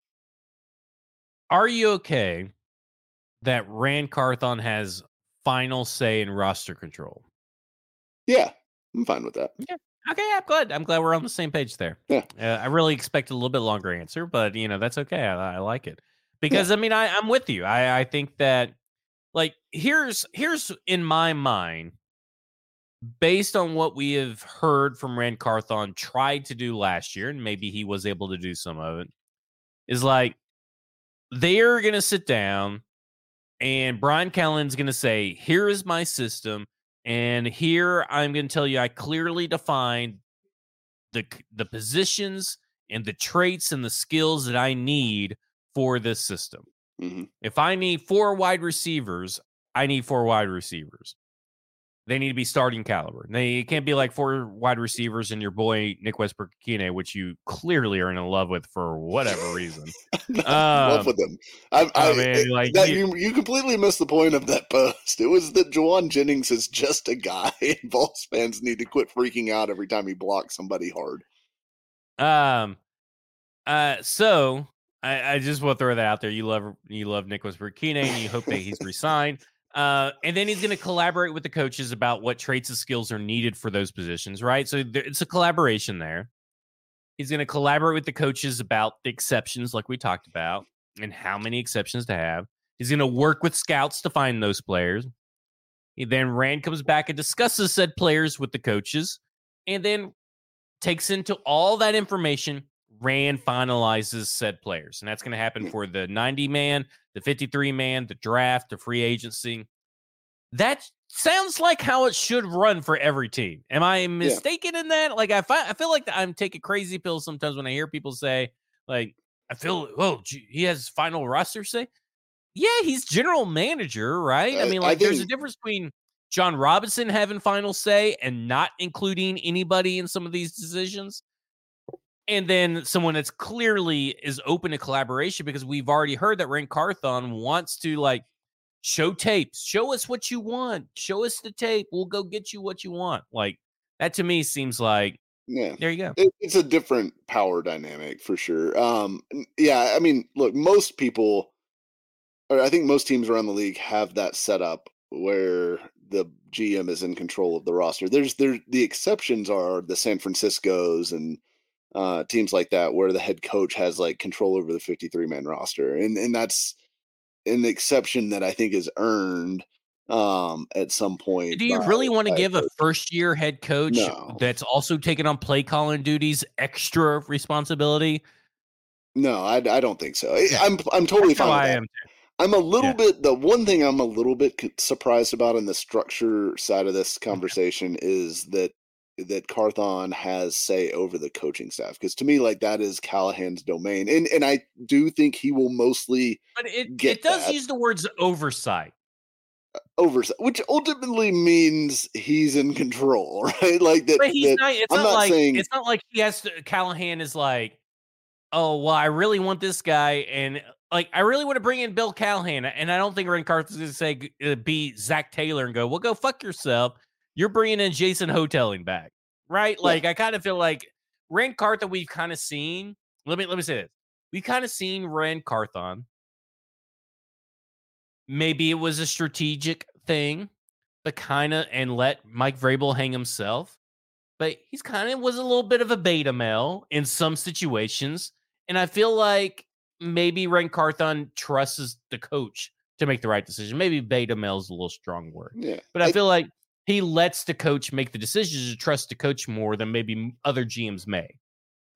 are you okay that Ran Carthon has final say in roster control yeah i'm fine with that. Yeah. Okay i'm glad i'm glad we're on the same page there. Yeah. Uh, i really expected a little bit longer answer but you know that's okay i, I like it. Because yeah. i mean I, i'm with you i i think that like here's here's in my mind based on what we have heard from Ran Carthon tried to do last year, and maybe he was able to do some of it, is like they're going to sit down and Brian Callahan's going to say, Here is my system. And here I'm going to tell you, I clearly defined the, the positions and the traits and the skills that I need for this system. Mm-hmm. If I need four wide receivers, I need four wide receivers. They need to be starting caliber. They can't be like four wide receivers and your boy Nick Westbrook-Ikhine, which you clearly are in love with for whatever reason. um, love with them. I, I, I mean, like that, you, you completely missed the point of that post. It was that Jauan Jennings is just a guy, and Vols fans need to quit freaking out every time he blocks somebody hard. Um. Uh. So I, I just want to throw that out there. You love you love Nick Nicholas Burkina and you hope that he's resigned. Uh, and then he's going to collaborate with the coaches about what traits and skills are needed for those positions, right? So there, it's a collaboration there. He's going to collaborate with the coaches about the exceptions, like we talked about, and how many exceptions to have. He's going to work with scouts to find those players. He then Ran comes back and discusses said players with the coaches, and then takes into all that information Ran finalizes said players. And that's going to happen for the 90 man, the 53 man, the draft, the free agency. That sounds like how it should run for every team. Am I mistaken yeah. in that? Like, I, I feel like I'm taking crazy pills sometimes when I hear people say, like, I feel, oh, gee, he has final roster say. Yeah, he's general manager, right? I, I mean, like, I there's a difference between Jon Robinson having final say and not including anybody in some of these decisions and then someone that's clearly is open to collaboration because we've already heard that Ran Carthon wants to like show tapes, show us what you want, show us the tape, we'll go get you what you want. Like that to me seems like yeah, there you go. It, it's a different power dynamic for sure. Um, yeah, I mean, look, most people, or I think most teams around the league have that set up where the GM is in control of the roster. There's there the exceptions are the San Francisco's and uh, teams like that where the head coach has like control over the 53 man roster, and and that's an exception that I think is earned um at some point. Do you really want to give coach. a first year head coach no. that's also taking on play calling duties extra responsibility? No, I, I don't think so. Yeah. I'm I'm totally fine. I am. I'm a little yeah. bit the one thing I'm a little bit surprised about in the structure side of this conversation is that that Carthon has say over the coaching staff because to me like that is Callahan's domain and and I do think he will mostly but it it does that. use the words oversight. Uh, oversight which ultimately means he's in control right? Like that, but he's that not, it's I'm not, not like saying it's not like he has to Callahan is like oh well I really want this guy and like I really want to bring in Bill Callahan and I don't think Ran Carthon's going to say uh, be Zac Taylor and go well go fuck yourself you're bringing in Jason Houghtaling back, right? Like I kind of feel like Ran Carthon we've kind of seen. Let me let me say this: we kind of seen Ran Carthon. Maybe it was a strategic thing, but kind of and let Mike Vrabel hang himself. But he's kind of was a little bit of a beta male in some situations, and I feel like maybe Ran Carthon trusts the coach to make the right decision. Maybe beta male is a little strong word. Yeah. But I, I feel like he lets the coach make the decisions to trust the coach more than maybe other GMs may.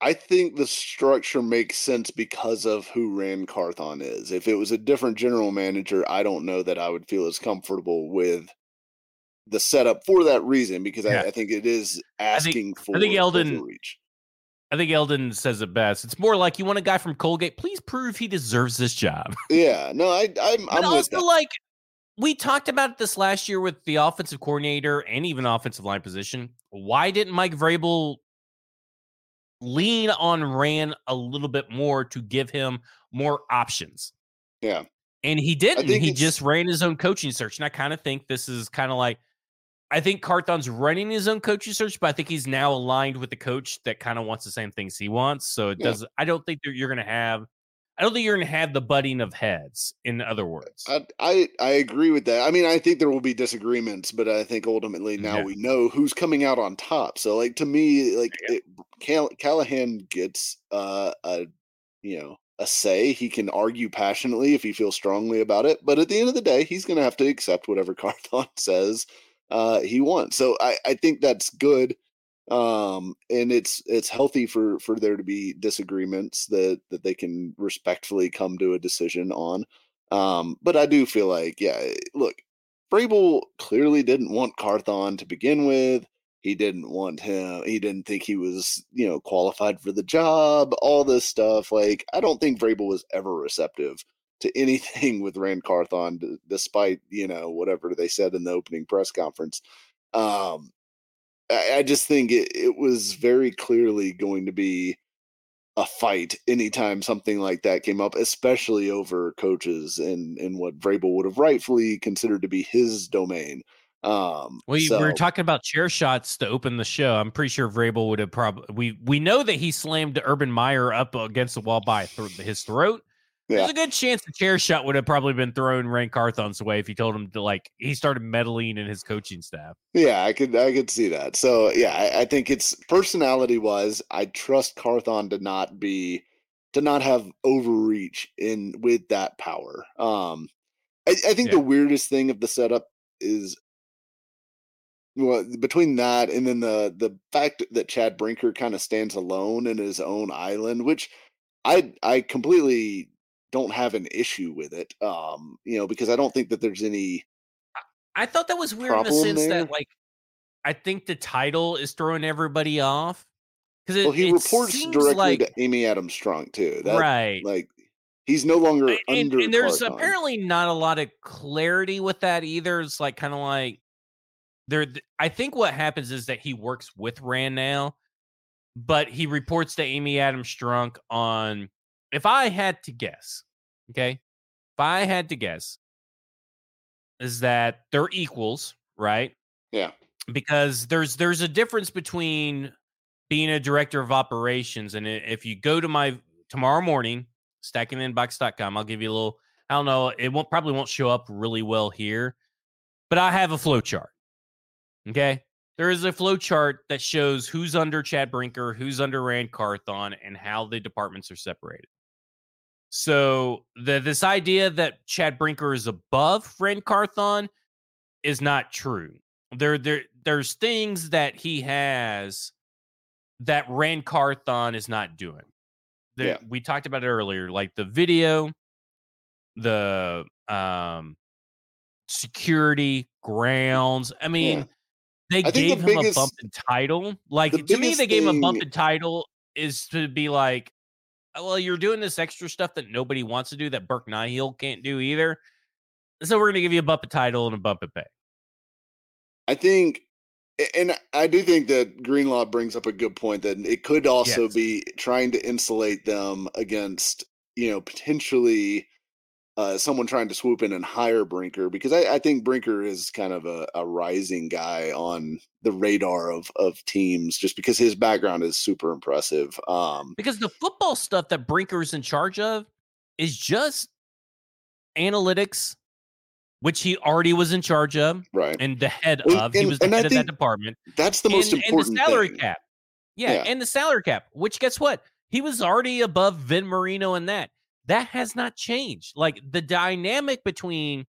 I think the structure makes sense because of who Ran Carthon is. If it was a different general manager, I don't know that I would feel as comfortable with the setup for that reason because yeah. I, I, think it is asking I think, for I think Eldon overreach. I think Eldon says it best. It's more like you want a guy from Colgate. Please prove he deserves this job. Yeah, no, I, I'm. But I'm also, like we talked about this last year with the offensive coordinator and even offensive line position. Why didn't Mike Vrabel lean on Ran a little bit more to give him more options? Yeah. And he didn't. He just ran his own coaching search. And I kind of think this is kind of like I think Carthon's running his own coaching search, but I think he's now aligned with the coach that kind of wants the same things he wants. So it yeah. does I don't think that you're gonna have I don't think you're going to have the butting of heads. In other words, I, I, I agree with that. I mean, I think there will be disagreements, but I think ultimately now yeah. we know who's coming out on top. So, like to me, like yeah. it, Callahan gets uh, a you know a say. He can argue passionately if he feels strongly about it, but at the end of the day, he's going to have to accept whatever Carthon says uh, he wants. So I, I think that's good um and it's it's healthy for for there to be disagreements that that they can respectfully come to a decision on um but i do feel like yeah eh, look Vrabel clearly didn't want Carthon to begin with. He didn't want him. He didn't think he was, you know, qualified for the job. All this stuff. Like, I don't think Vrabel was ever receptive to anything with Ran Carthon, despite you know whatever they said in the opening press conference. Um, I, I just think it, it was very clearly going to be a fight anytime something like that came up, especially over coaches and and what Vrabel would have rightfully considered to be his domain. Um, we, so, we were talking about chair shots to open the show. I'm pretty sure Vrabel would have probably we we know that he slammed Urban Meyer up against the wall by th- his throat. Yeah. There's a good chance the chair shot would have probably been thrown Ran Carthon's way if he told him to like he started meddling in his coaching staff. Yeah, I could I could see that. So yeah, I, I think it's personality wise, I trust Carthon to not be to not have overreach in with that power. Um I, I think yeah. the weirdest thing of the setup is well between that and then the the fact that Chad Brinker kind of stands alone in his own island, which I I completely don't have an issue with it. Um, you know, because I don't think that there's any. I thought that was weird in the sense there. that, like, I think the title is throwing everybody off because well, he reports directly like, to Amy Adams Strunk too. That, right, like he's no longer and, under. And there's apparently not a lot of clarity with that either. It's like kind of like there. I think what happens is that he works with Ran now, but he reports to Amy Adams Strunk on if I had to guess, okay, if I had to guess, is that they're equals, right? Yeah. Because there's there's a difference between being a director of operations and if you go to my tomorrow morning, stackingthebox.com, I'll give you a little. I don't know. It won't probably won't show up really well here, but I have a flow chart. Okay. There is a flow chart that shows who's under Chad Brinker, who's under Ran Carthon, and how the departments are separated. So the this idea that Chad Brinker is above Ran Carthon is not true. There, there, there's things that he has that Ran Carthon is not doing. yeah. We talked about it earlier, like the video, the um security, grounds. I mean, yeah. they I gave the him biggest, a bump in title. Like to me, they gave him a bump in title is to be like, Uh, well, you're doing this extra stuff that nobody wants to do that Burke Nihill can't do either. So we're gonna give you a bump in title and a bump in pay. I think and I do think that Greenlaw brings up a good point that it could also yes. be trying to insulate them against, you know, potentially uh, someone trying to swoop in and hire Brinker because I, I think Brinker is kind of a, a, rising guy on the radar of of teams just because his background is super impressive. Um, because the football stuff that Brinker is in charge of is just analytics, which he already was in charge of, right? And the head of and, he was the head of that department. That's the most and, important. And the salary thing. cap, yeah, yeah, and the salary cap. Which guess what? He was already above Vin Marino in that. That has not changed. Like the dynamic between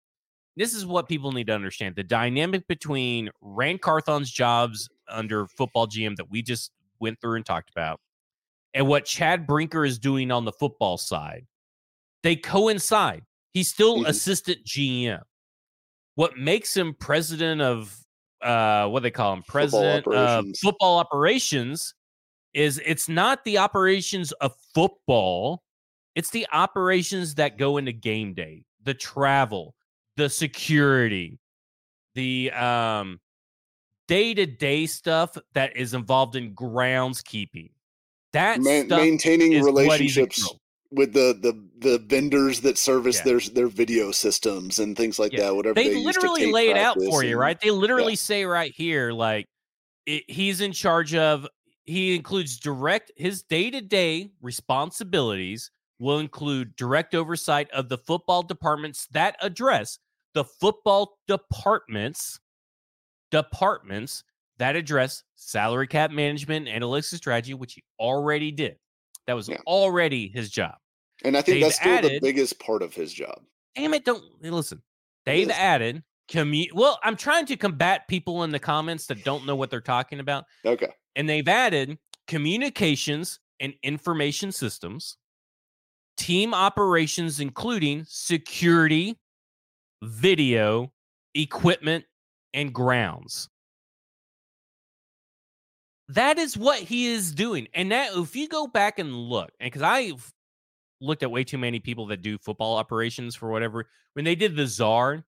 this is what people need to understand. The dynamic between Ran Carthon's jobs under football GM that we just went through and talked about and what Chad Brinker is doing on the football side, they coincide. He's still mm-hmm. assistant GM. What makes him president of uh what they call him president football of football operations is it's not the operations of football it's the operations that go into game day, the travel, the security, the um day-to-day stuff that is involved in groundskeeping. That Man- maintaining relationships with the the the vendors that service yeah. their their video systems and things like yeah. that. Whatever they, they literally lay it out for and, you, right? They literally yeah. say right here, like it, he's in charge of. He includes direct his day to day responsibilities will include direct oversight of the football departments that address the football departments departments that address salary cap management and analytics strategy, which he already did. That was yeah. already his job. And I think They've that's still added, the biggest part of his job. Damn it, don't listen. They've added commu well, I'm trying to combat people in the comments that don't know what they're talking about. Okay. And they've added communications and information systems, team operations, including security, video, equipment, and grounds. That is what he is doing. And that, if you go back and look, and because I've looked at way too many people that do football operations for whatever, when they did the czar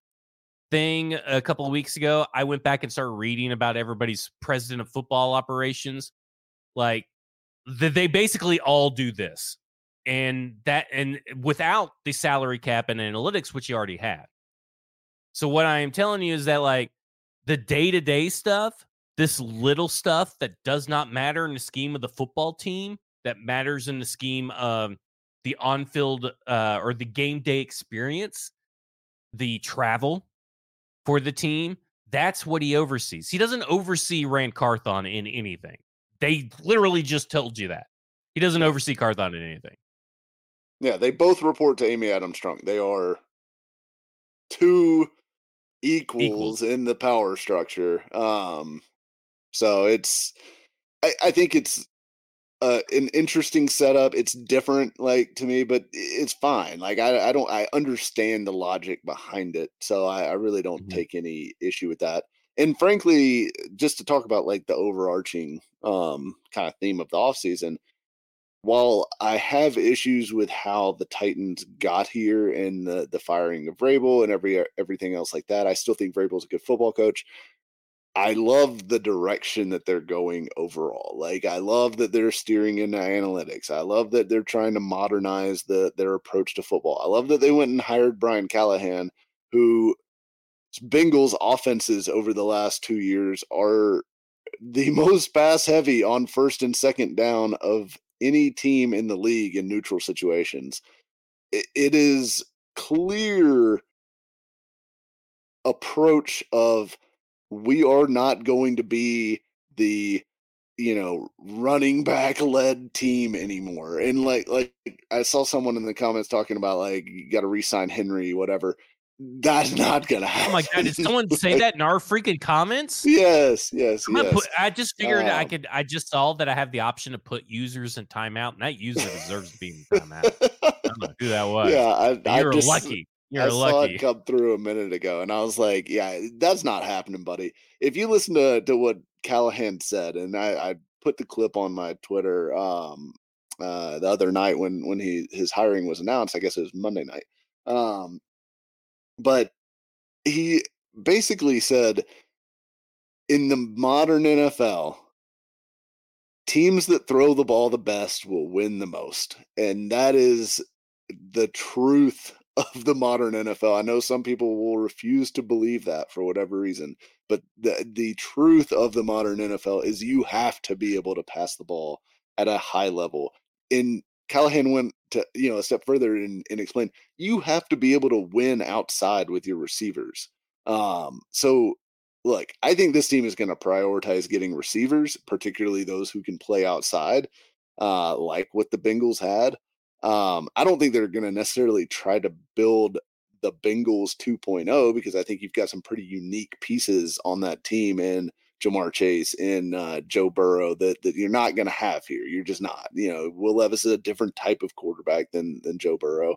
thing a couple of weeks ago, I went back and started reading about everybody's president of football operations. Like, they basically all do this and that and without the salary cap and analytics which you already have so what i am telling you is that like the day-to-day stuff this little stuff that does not matter in the scheme of the football team that matters in the scheme of the on-field uh, or the game day experience the travel for the team that's what he oversees. He doesn't oversee ran carthon in anything. They literally just told you that. He doesn't oversee carthon in anything yeah, they both report to Amy Adams Strunk. They are two equals, equals. in the power structure. Um, so it's, I, I think it's uh, an interesting setup. It's different, like to me, but it's fine. Like I, I don't, I understand the logic behind it, so I, I really don't mm-hmm. take any issue with that. And frankly, just to talk about like the overarching um, kind of theme of the off season, while I have issues with how the Titans got here and the the firing of Vrabel and every everything else like that, I still think Vrabel's a good football coach. I love the direction that they're going overall. Like I love that they're steering into analytics. I love that they're trying to modernize the their approach to football. I love that they went and hired Brian Callahan, who Bengals offenses over the last two years are the most pass heavy on first and second down of any team in the league in neutral situations. it, is clear approach of we are not going to be the you know running back led team anymore and like like i saw someone in the comments talking about like you got to resign henry whatever that's not gonna happen. Oh my god! Did someone say that in our freaking comments? Yes, yes, yes. Put, I just figured um, I could. I just saw that I have the option to put users in timeout, and that user deserves to be in timeout. I don't know who that was. Yeah, I, you're lucky. You're I lucky. saw it come through a minute ago, and I was like, "Yeah, that's not happening, buddy." If you listen to to what Callahan said, and I, I put the clip on my Twitter um, uh, the other night when when he his hiring was announced. I guess it was Monday night. Um, but he basically said, in the modern NFL, teams that throw the ball the best will win the most, and that is the truth of the modern NFL. I know some people will refuse to believe that for whatever reason, but the the truth of the modern NFL is you have to be able to pass the ball at a high level. In Callahan went to you know a step further and, and explained you have to be able to win outside with your receivers. Um, so look, I think this team is going to prioritize getting receivers, particularly those who can play outside, uh, like what the Bengals had. Um, I don't think they're going to necessarily try to build the Bengals 2.0 because I think you've got some pretty unique pieces on that team and Ja'Marr Chase and uh, Joe Burrow that, that you're not going to have here. You're just not. You know, Will Levis is a different type of quarterback than than Joe Burrow.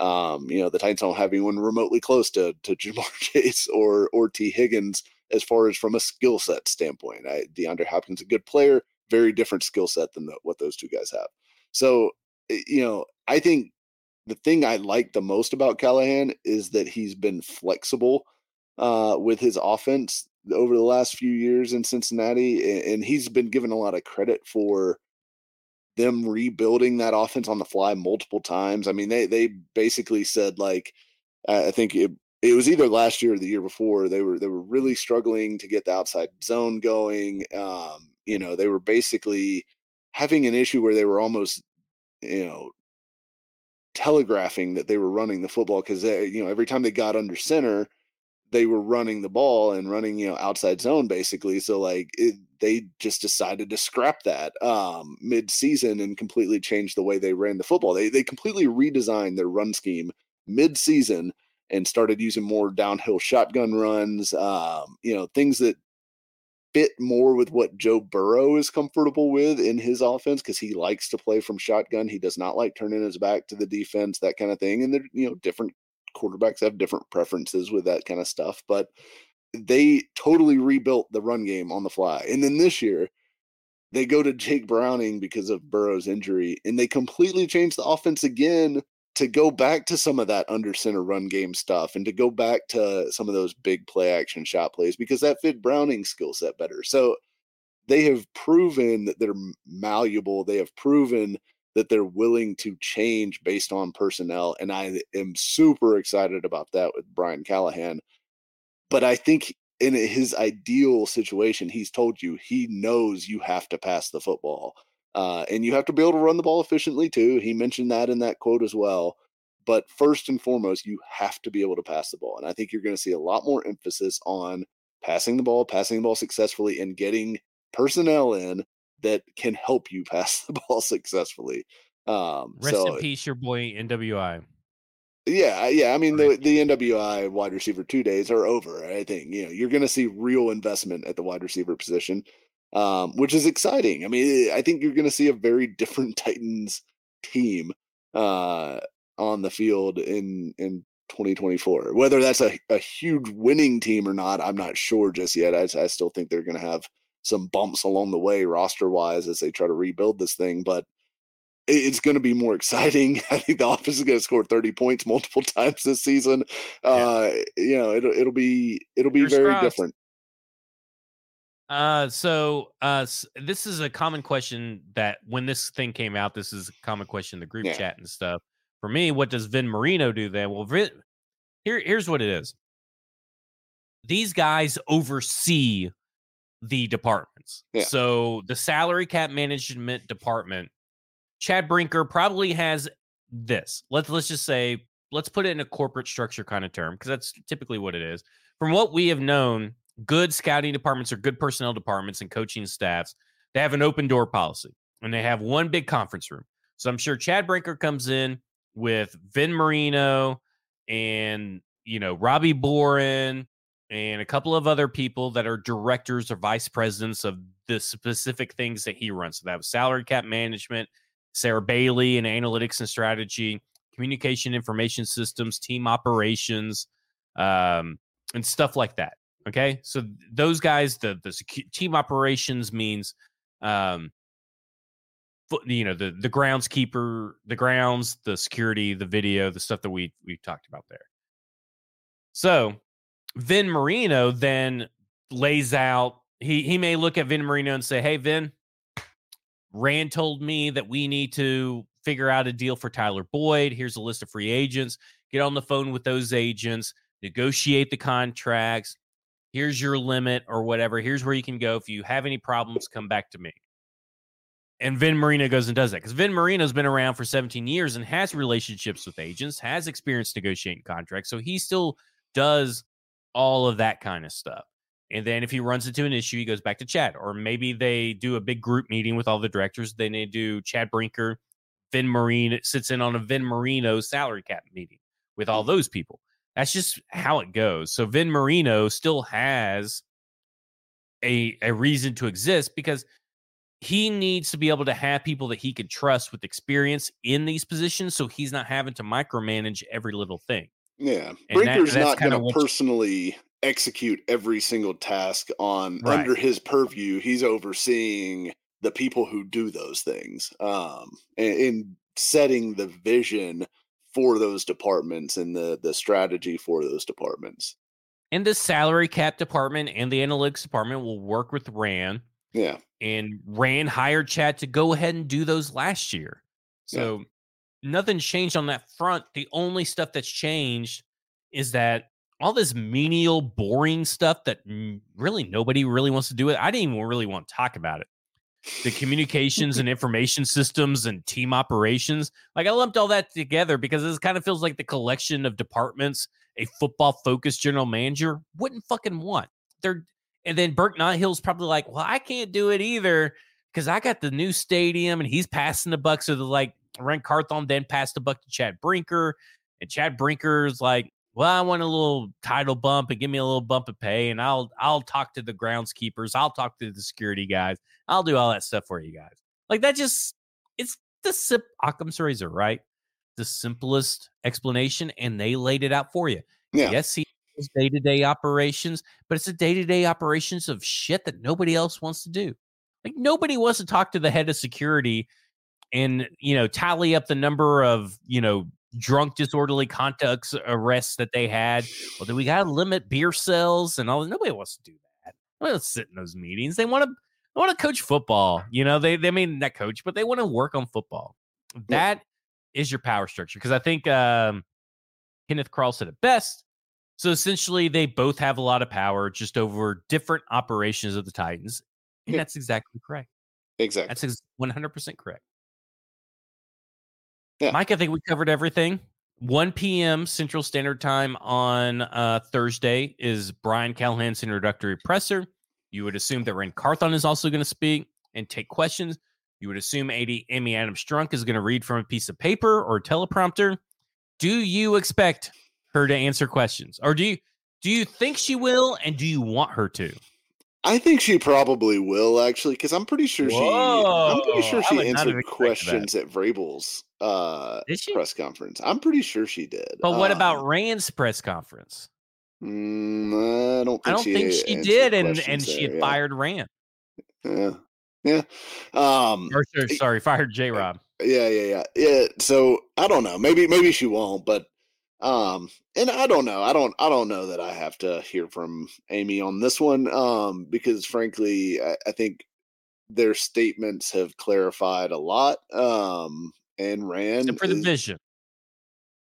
Um, you know, the Titans don't have anyone remotely close to to Ja'Marr Chase or or Tee Higgins as far as from a skill set standpoint. I, DeAndre Hopkins a good player, very different skill set than the, what those two guys have. So, eh, you know, I think the thing I like the most about Callahan is that he's been flexible uh, with his offense over the last few years in Cincinnati, and he's been given a lot of credit for them rebuilding that offense on the fly multiple times. I mean, they they basically said like I think it it was either last year or the year before they were they were really struggling to get the outside zone going. Um, you know, they were basically having an issue where they were almost you know telegraphing that they were running the football because you know every time they got under center they were running the ball and running you know outside zone basically so like it, they just decided to scrap that um mid-season and completely change the way they ran the football they they completely redesigned their run scheme mid-season and started using more downhill shotgun runs um you know things that fit more with what Joe Burrow is comfortable with in his offense because he likes to play from shotgun. He does not like turning his back to the defense, that kind of thing. And they're, you know, different quarterbacks have different preferences with that kind of stuff, but they totally rebuilt the run game on the fly. And then this year, they go to Jake Browning because of Burrow's injury, and they completely change the offense again to go back to some of that under center run game stuff and to go back to some of those big play action shot plays because that fit Browning's skill set better. So they have proven that they're malleable. They have proven that they're willing to change based on personnel. And I am super excited about that with Brian Callahan. But I think in his ideal situation, he's told you he knows you have to pass the football. Uh, and you have to be able to run the ball efficiently too. He mentioned that in that quote as well. But first and foremost, you have to be able to pass the ball. And I think you're going to see a lot more emphasis on passing the ball, passing the ball successfully, and getting personnel in that can help you pass the ball successfully. Um, Rest so, in peace, your boy NWI. Yeah, yeah. I mean, the the NWI wide receiver two days are over. I think you know you're going to see real investment at the wide receiver position, um, which is exciting. I mean, I think you're going to see a very different Titans team uh, on the field in in 2024. Whether that's a, a huge winning team or not, I'm not sure just yet. I, I still think they're going to have some bumps along the way roster wise as they try to rebuild this thing, but it's going to be more exciting. I think the offense is going to score 30 points multiple times this season. Yeah. Uh, you know, it'll it'll be it'll be You're very different. Uh, so uh, this is a common question that when this thing came out, this is a common question in the group yeah. chat and stuff. For me, what does Vin Marino do then? Well, Vin, here here's what it is. These guys oversee the departments. Yeah. So the salary cap management department, Chad Brinker probably has this. Let's let's just say let's put it in a corporate structure kind of term because that's typically what it is. From what we have known, good scouting departments or good personnel departments and coaching staffs, they have an open door policy and they have one big conference room. So I'm sure Chad Brinker comes in with Vin Marino and you know Robbie Boren and a couple of other people that are directors or vice presidents of the specific things that he runs. So that was salary cap management, Sarah Bailey and analytics and strategy, communication information systems, team operations, um, and stuff like that. Okay, so those guys, the the team operations means, um, you know, the the groundskeeper, the grounds, the security, the video, the stuff that we we talked about there. So, Vin Marino then lays out. He he may look at Vin Marino and say, "Hey, Vin, Ran told me that we need to figure out a deal for Tyler Boyd. Here's a list of free agents. Get on the phone with those agents, negotiate the contracts, here's your limit or whatever. Here's where you can go. If you have any problems, come back to me. And Vin Marino goes and does that because Vin Marino's been around for 17 years and has relationships with agents, has experience negotiating contracts. So he still does all of that kind of stuff. And then if he runs into an issue, he goes back to Chad. Or maybe they do a big group meeting with all the directors. Then they do Chad Brinker, Vin Marino sits in on a Vin Marino salary cap meeting with all mm-hmm. those people. That's just how it goes. So Vin Marino still has a a reason to exist because he needs to be able to have people that he can trust with experience in these positions so he's not having to micromanage every little thing. Yeah. Brinker's that, not going to personally execute every single task on right. under his purview. He's overseeing the people who do those things um and, and setting the vision for those departments and the the strategy for those departments. And the salary cap department and the analytics department will work with Ran. Yeah. And Ran hired Chad to go ahead and do those last year. So yeah. Nothing's changed on that front. The only stuff that's changed is that all this menial, boring stuff that really nobody really wants to do it. I didn't even really want to talk about it the communications and information systems and team operations. Like I lumped all that together because this kind of feels like the collection of departments a football focused general manager wouldn't fucking want. They're and then Burke Nihill's probably like, well, I can't do it either because I got the new stadium and he's passing the buck. So the like Ran Carthon then passed the buck to Chad Brinker, and Chad Brinker's like, well, I want a little title bump and give me a little bump of pay, and I'll I'll talk to the groundskeepers, I'll talk to the security guys, I'll do all that stuff for you guys. Like that just it's the sip Occam's razor, right? The simplest explanation, and they laid it out for you. Yeah. Yes, he day to day operations, but it's a day to day operations of shit that nobody else wants to do. Like nobody wants to talk to the head of security and you know tally up the number of you know drunk disorderly conduct arrests that they had. Well, then we got to limit beer sales and all. Nobody wants to do that. Nobody wants to sit in those meetings. They want to want to coach football. You know, they they mean that coach, but they want to work on football. That is your power structure because I think um, Kenneth Krall said it best. So essentially, they both have a lot of power just over different operations of the Titans, and yeah. that's exactly correct. Exactly, that's one hundred percent correct. Yeah. Mike, I think we covered everything. 1 p.m. Central Standard Time on uh, Thursday is Brian Callahan's introductory presser. You would assume that Ran Carthon is also going to speak and take questions. You would assume AD Amy Adams Strunk is going to read from a piece of paper or teleprompter. Do you expect her to answer questions, or do you do you think she will, and do you want her to? I think she probably will actually, because I'm pretty sure Whoa, she. I'm pretty sure she answered questions at Vrabel's uh, press conference. I'm pretty sure she did. But what um, about Ran's press conference? Mm, I don't. Think I don't she think she did, and and she had yeah. fired Ran. Yeah, yeah. Um, or, sorry, fired J Rob. Yeah, yeah, yeah, yeah. So I don't know. Maybe maybe she won't, but um, and I don't know. I don't. I don't know that I have to hear from Amy on this one. Um, because frankly, I, I think their statements have clarified a lot. Um, and Ran Except for the is, vision.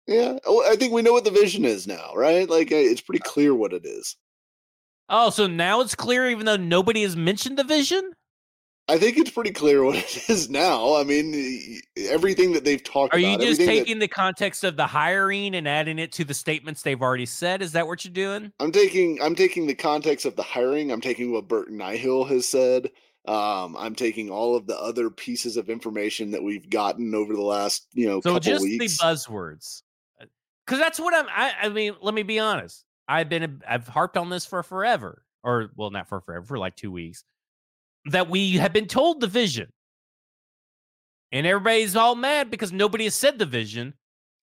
Yeah, well, I think we know what the vision is now, right? Like it's pretty uh clear what it is. Oh, so now it's clear, even though nobody has mentioned the vision. I think it's pretty clear what it is now. I mean, everything that they've talked Are about. Are you just taking that, the context of the hiring and adding it to the statements they've already said? Is that what you're doing? I'm taking I'm taking the context of the hiring. I'm taking what Burke Nihill has said. Um, I'm taking all of the other pieces of information that we've gotten over the last, you know, so just weeks. the buzzwords, because uh, that's what I'm. I, I mean, let me be honest. I've been I've harped on this for forever, or well, not for forever, for like two weeks that we have been told the vision. And everybody's all mad because nobody has said the vision.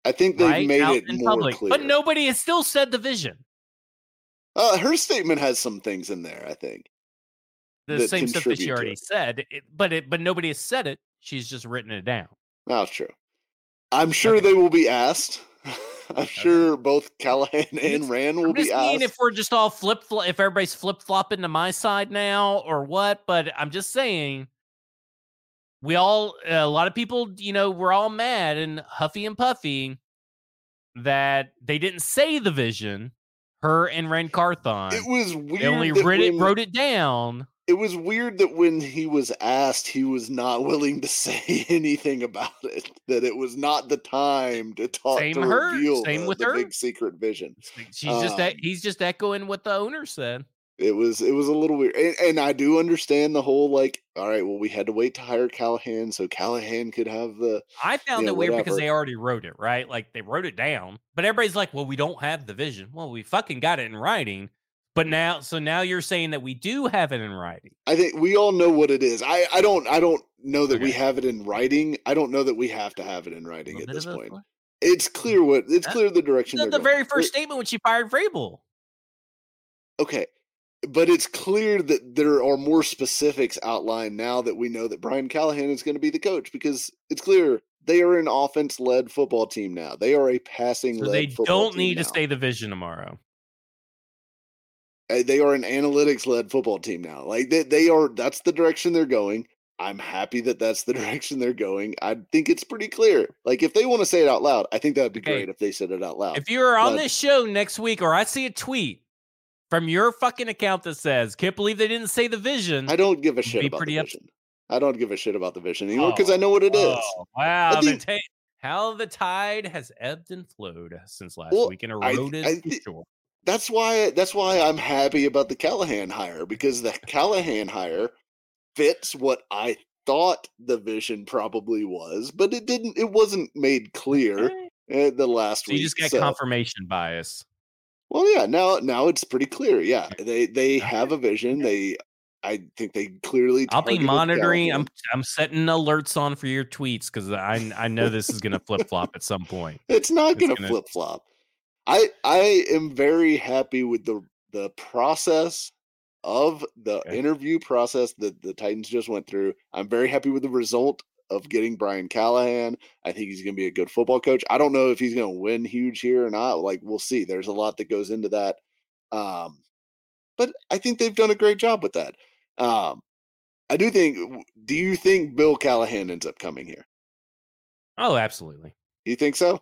I think they've right? made Out it more public. clear. But nobody has still said the vision. Uh, her statement has some things in there, I think. The same stuff that she already said, it, but it, but nobody has said it. She's just written it down. That's true. I'm sure okay. they will be asked. I'm sure both Callahan and Ran will be asked. If we're just all flip flop, if everybody's flip flopping to my side now or what, but I'm just saying, we all, a lot of people, you know, we're all mad and huffy and puffy that they didn't say the vision. Her and Ran Carthon. It was weird. They only wrote it, wrote it down it was weird that when he was asked, he was not willing to say anything about it. That it was not the time to talk Same to her. reveal Same the, with the her. big secret vision. She's um, just that he's just echoing what the owner said. It was it was a little weird, and, and, I do understand the whole like, all right, well, we had to wait to hire Callahan so Callahan could have the. I found you know, it weird whatever. because they already wrote it, right? Like they wrote it down, but everybody's like, well, we don't have the vision. Well, we fucking got it in writing. But now, so now you're saying that we do have it in writing. I think we all know what it is. I, I don't I don't know that okay. we have it in writing. I don't know that we have to have it in writing at this point. It's clear mm-hmm. what it's clear the direction. The, the very first it, statement when she fired Vrabel. Okay, but it's clear that there are more specifics outlined now that we know that Brian Callahan is going to be the coach because it's clear they are an offense led football team now. They are a passing led. So they don't need now. to say the vision tomorrow. Uh, they are an analytics led football team now. Like they, they are, that's the direction they're going. I'm happy that that's the direction they're going. I think it's pretty clear. Like if they want to say it out loud, I think that would be great if they said it out loud. If you're on but, this show next week, or I see a tweet from your fucking account that says, "Can't believe they didn't say the vision," I don't give a shit about the vision. I don't give a shit about the vision anymore because oh, I know what it oh, is. Wow, think, the ta- how the tide has ebbed and flowed since last well, week and eroded. I, I th- that's why that's why I'm happy about the Callahan hire because the Callahan hire fits what I thought the vision probably was, but it didn't. It wasn't made clear okay. Uh, the last week. so week. You just got so. confirmation bias. Well, yeah. Now, now it's pretty clear. Yeah, they they have a vision. They, I think they clearly. I'll be monitoring. I'm I'm setting alerts on for your tweets because I I know this is going to flip flop at some point. It's not going to flip flop. I I am very happy with the the process of the okay. interview process that the Titans just went through. I'm very happy with the result of getting Brian Callahan. I think he's going to be a good football coach. I don't know if he's going to win huge here or not. Like we'll see. There's a lot that goes into that. Um, but I think they've done a great job with that. Um, I do think. Do you think Bill Callahan ends up coming here? Oh, absolutely. You think so?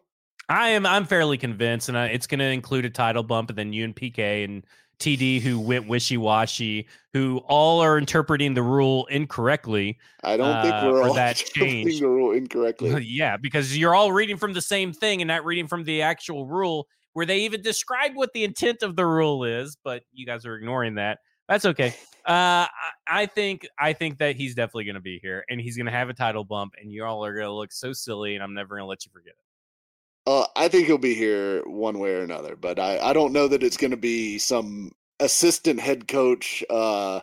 I am. I'm fairly convinced, and I, it's going to include a title bump, and then you and PK and TD who went wishy washy, who all are interpreting the rule incorrectly. I don't uh, think we're all that interpreting the rule incorrectly. yeah, because you're all reading from the same thing and not reading from the actual rule, where they even describe what the intent of the rule is. But you guys are ignoring that. That's okay. Uh, I think I think that he's definitely going to be here, and he's going to have a title bump, and you all are going to look so silly, and I'm never going to let you forget it. Uh, I think he'll be here one way or another, but I, I don't know that it's going to be some assistant head coach uh,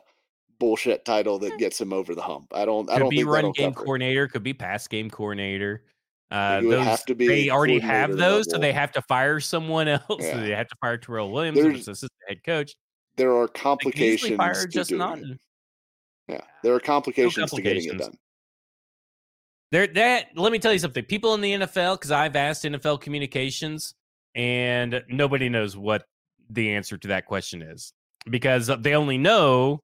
bullshit title that gets him over the hump. I don't. Could I don't be run game coordinator. Could be pass game coordinator. Uh, those, to they already have those, level. so they have to fire someone else. Yeah. So they have to fire Terrell Williams, who's assistant head coach. There are complications. Fire just not. Yeah, there are complications, no complications, to getting it done. There, that let me tell you something. People in the NFL, because I've asked NFL communications, and nobody knows what the answer to that question is because they only know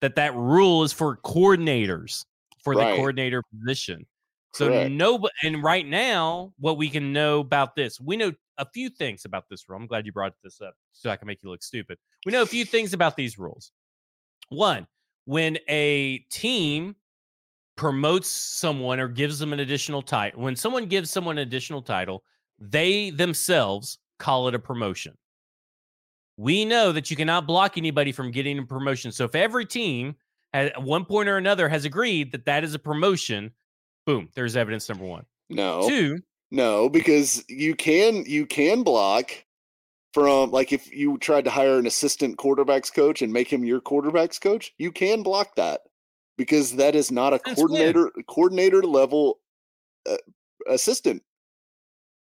that that rule is for coordinators for right. the coordinator position. So Correct. no, and right now, what we can know about this, we know a few things about this rule. I'm glad you brought this up so I can make you look stupid. We know a few things about these rules. One, when a team promotes someone or gives them an additional title, when someone gives someone an additional title, they themselves call it a promotion. We know that you cannot block anybody from getting a promotion. So if every team at one point or another has agreed that that is a promotion, boom, there's evidence number 1. No. Two, no, because you can you can block from like if you tried to hire an assistant quarterbacks coach and make him your quarterbacks coach, you can block that because that is not a coordinator weird. coordinator level uh, assistant.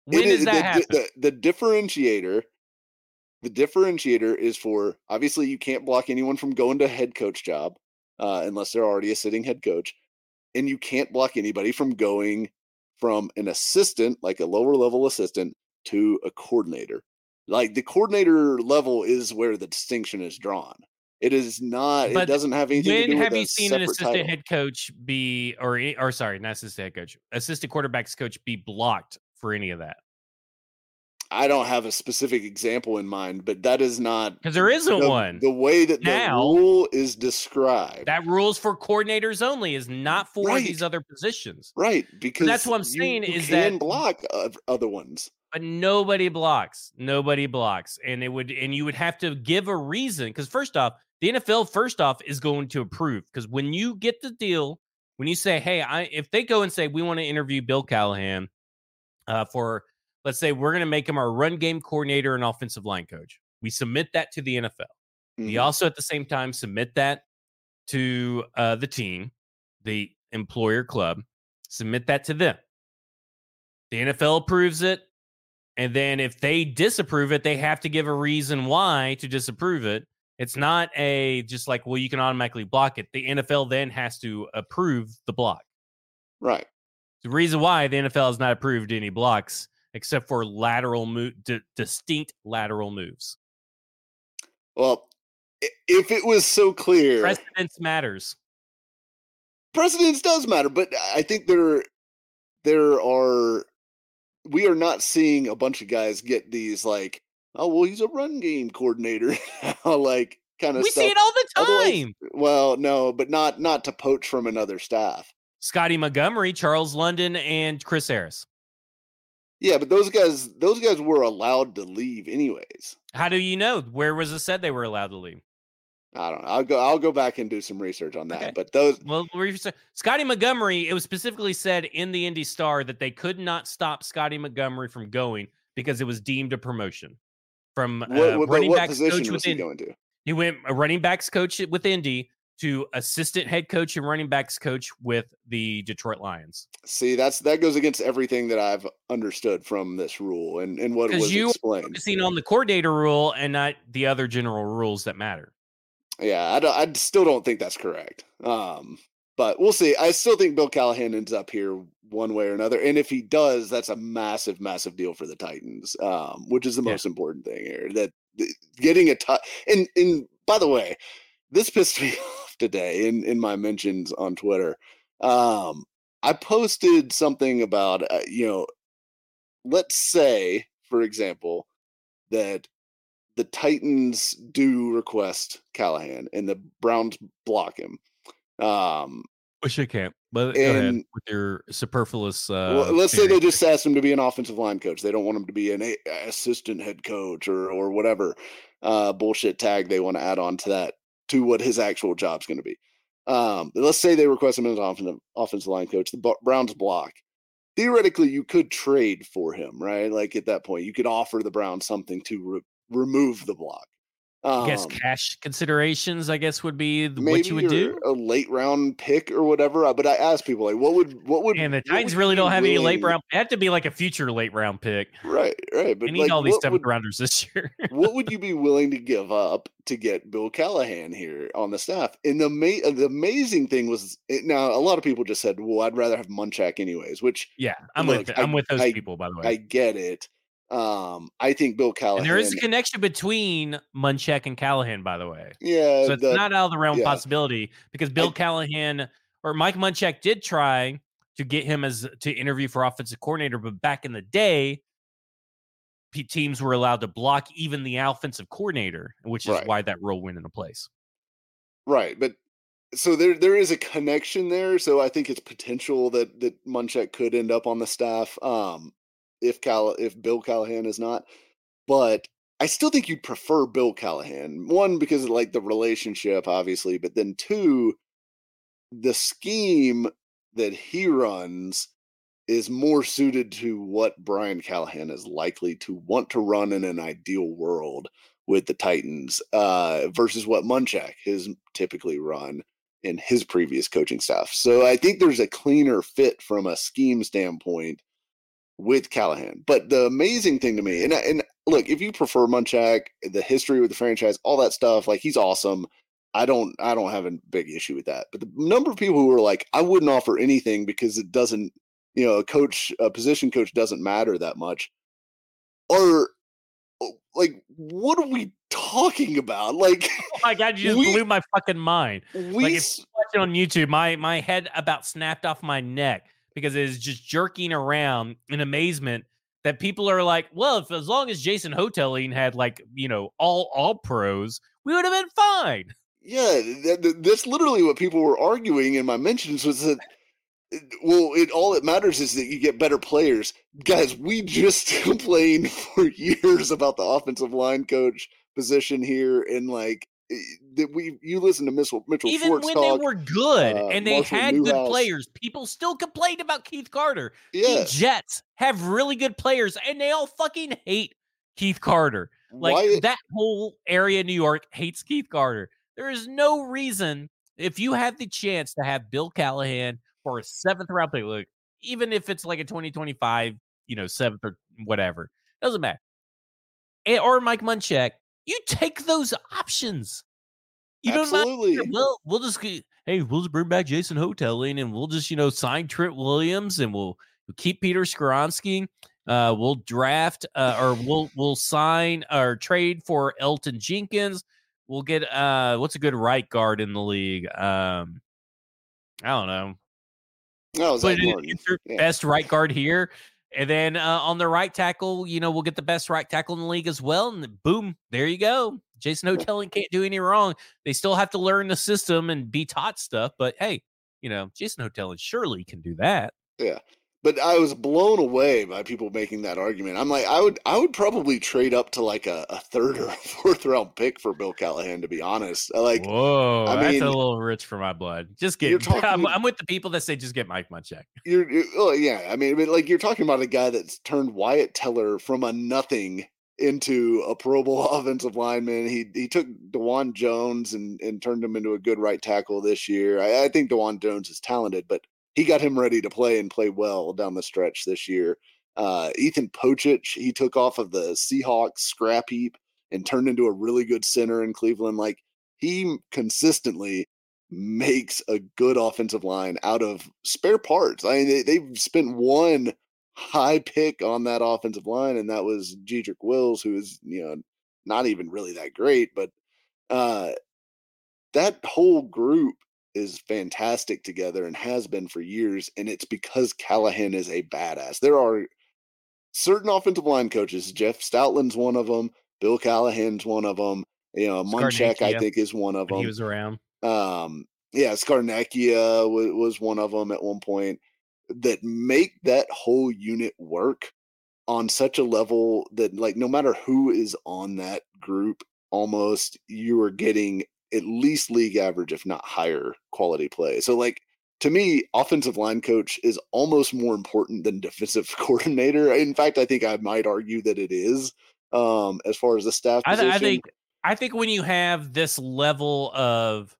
When does that the, happen? The, the, the differentiator, the differentiator is for obviously you can't block anyone from going to head coach job uh, unless they're already a sitting head coach, and you can't block anybody from going from an assistant, like a lower level assistant, to a coordinator. Like the coordinator level is where the distinction is drawn. It is not. But it doesn't have anything. When to do have with you seen an assistant title. head coach be, or or sorry, not assistant head coach, assistant quarterbacks coach be blocked for any of that? I don't have a specific example in mind, but that is not because there isn't the, one. The way that now, the rule is described, that rules for coordinators only, is not for right. these other positions. Right, because that's what I'm saying you, you is can that block other ones but nobody blocks. Nobody blocks, and it would and you would have to give a reason because first off, the NFL first off is going to approve because when you get the deal, when you say, "Hey, I," if they go and say we want to interview Bill Callahan uh, for, let's say we're going to make him our run game coordinator and offensive line coach, we submit that to the NFL. Mm-hmm. We also at the same time submit that to uh, the team, the employer club, submit that to them. The NFL approves it. And then if they disapprove it, they have to give a reason why to disapprove it. It's not a just like, well, you can automatically block it. The NFL then has to approve the block. Right. The reason why the NFL has not approved any blocks except for lateral move, d- distinct lateral moves. Well, if it was so clear, precedence matters. Precedence does matter, but I think there there are we are not seeing a bunch of guys get these like, oh well, he's a run game coordinator, like kind of. We stuff. see it all the time. Well, no, but not not to poach from another staff. Scotty Montgomery, Charles London, and Chris Harris. Yeah, but those guys, those guys were allowed to leave anyways. How do you know? Where was it said they were allowed to leave? I don't know. I'll go. I'll go back and do some research on that. Okay. But those. Well, Scotty Montgomery. It was specifically said in the Indy Star that they could not stop Scotty Montgomery from going because it was deemed a promotion from uh, what, what, running what backs coach with he going to? He went a running backs coach with Indy to assistant head coach and running backs coach with the Detroit Lions. See, that's that goes against everything that I've understood from this rule and and what was you explained. Seen on the coordinator rule and not the other general rules that matter. Yeah, I, don't, I still don't think that's correct. Um, but we'll see. I still think Bill Callahan ends up here one way or another, and if he does, that's a massive, massive deal for the Titans, um, which is the most important thing here. That getting a t- and and by the way, this pissed me off today in in my mentions on Twitter. Um, I posted something about uh, you know, let's say, for example, that the Titans do request Callahan, and the Browns block him. Um, Wish I can't. But and, with your superfluous. Uh, well, let's say they just asked him to be an offensive line coach. They don't want him to be an a- assistant head coach or or whatever uh, bullshit tag they want to add on to that to what his actual job's going to be. Um, let's say they request him as an offensive, offensive line coach. The Browns block. Theoretically, you could trade for him, right? Like at that point, you could offer the Browns something to re- remove the block. Um, I guess um cash considerations, I guess, would be what you would do. A late round pick or whatever. Uh, but I asked people like, what would what would? And the Titans really don't have willing... any late round. It had to be like a future late round pick. Right, right. But they need like, all these seventh would, rounders this year. what would you be willing to give up to get Bill Callahan here on the staff? And the ma- the amazing thing was it, now a lot of people just said, "Well, I'd rather have Munchak anyways." Which yeah, I'm look, with I'm with those I, people. By the way, I get it. Um, I think Bill Callahan. And there is a connection between Munchak and Callahan, by the way. Yeah, so it's the, not out of the realm yeah. possibility because Bill I, Callahan or Mike Munchak did try to get him as to interview for offensive coordinator, but back in the day, teams were allowed to block even the offensive coordinator, which is right. why that rule went into place. Right, but so there there is a connection there. So I think it's potential that that Munchak could end up on the staff. Um, if Cal if Bill Callahan is not. But I still think you'd prefer Bill Callahan. One because of like the relationship, obviously, but then two, the scheme that he runs is more suited to what Brian Callahan is likely to want to run in an ideal world with the Titans uh, versus what Munchak has typically run in his previous coaching staff. So I think there's a cleaner fit from a scheme standpoint with Callahan. But the amazing thing to me, and and look, if you prefer Munchak, the history with the franchise, all that stuff, like he's awesome. I don't I don't have a big issue with that. But the number of people who are like, I wouldn't offer anything because it doesn't, you know, a coach, a position coach doesn't matter that much. Or oh, like, what are we talking about? Like, oh my god, you just we, blew my fucking mind. We like, if you watch it on YouTube, my my head about snapped off my neck because it is just jerking around in amazement that people are like, well, if as long as Jason Houghtaling had like you know all all pros, we would have been fine. Yeah, that, that's literally what people were arguing in my mentions was that. Well, it all that matters is that you get better players, guys. We just complained for years about the offensive line coach position here, and like Eh, that we you listen to Mitchell Mitchell even Schwartz when talk, they were good uh, and they Marshall had Newhouse. good players, people still complained about Keith Carter. Yeah. The Jets have really good players, and they all fucking hate Keith Carter. Like Why? that whole area of New York hates Keith Carter. There is no reason if you had the chance to have Bill Callahan for a seventh round pick, look, even if it's like a 2025, you know, seventh or whatever, doesn't matter. or Mike Munchak, you take those options. You Absolutely. don't well, we'll just hey, we'll just bring back Jason Houghtaling and we'll just, you know, sign Trent Williams and we'll, we'll keep Peter Skoronski. Uh, we'll draft uh, or we'll we'll sign or trade for Elgton Jenkins. We'll get uh what's a good right guard in the league? Um I don't know. No, it's your yeah. best right guard here. And then uh, on the right tackle, you know, we'll get the best right tackle in the league as well. And boom, there you go. Jason Houghtaling can't do any wrong. They still have to learn the system and be taught stuff. But hey, you know, Jason Houghtaling surely can do that. Yeah but I was blown away by people making that argument. I'm like, I would, I would probably trade up to like a, a third or a fourth round pick for Bill Callahan, to be honest. Like, whoa, I that's mean, a little rich for my blood. Just get, talking, I'm, I'm, with the people that say just get Mike Munchak. You're, you're oh yeah, I mean, like you're talking about a guy that's turned Wyatt Teller from a nothing into a Pro Bowl offensive lineman. He he took Dawand Jones and and turned him into a good right tackle this year. I, I think Dawand Jones is talented, but he got him ready to play and play well down the stretch this year. Uh, Ethan Pocic, he took off of the Seahawks scrap heap and turned into a really good center in Cleveland. Like he consistently makes a good offensive line out of spare parts. I mean, they, have spent one high pick on that offensive line, and that was Jedrick Wills, who is you know not even really that great, but uh, that whole group is fantastic together and has been for years. And it's because Callahan is a badass. There are certain offensive line coaches. Jeff Stoutland's one of them. Bill Callahan's one of them. You know, Munchak, I think, is one of them. He was around. Um, yeah, was, was one of them at one point that make that whole unit work on such a level that, like, no matter who is on that group, almost you are getting at least league average, if not higher quality play. So like to me, offensive line coach is almost more important than defensive coordinator. In fact, I think I might argue that it is um, as far as the staff. I, th- I think I think when you have this level of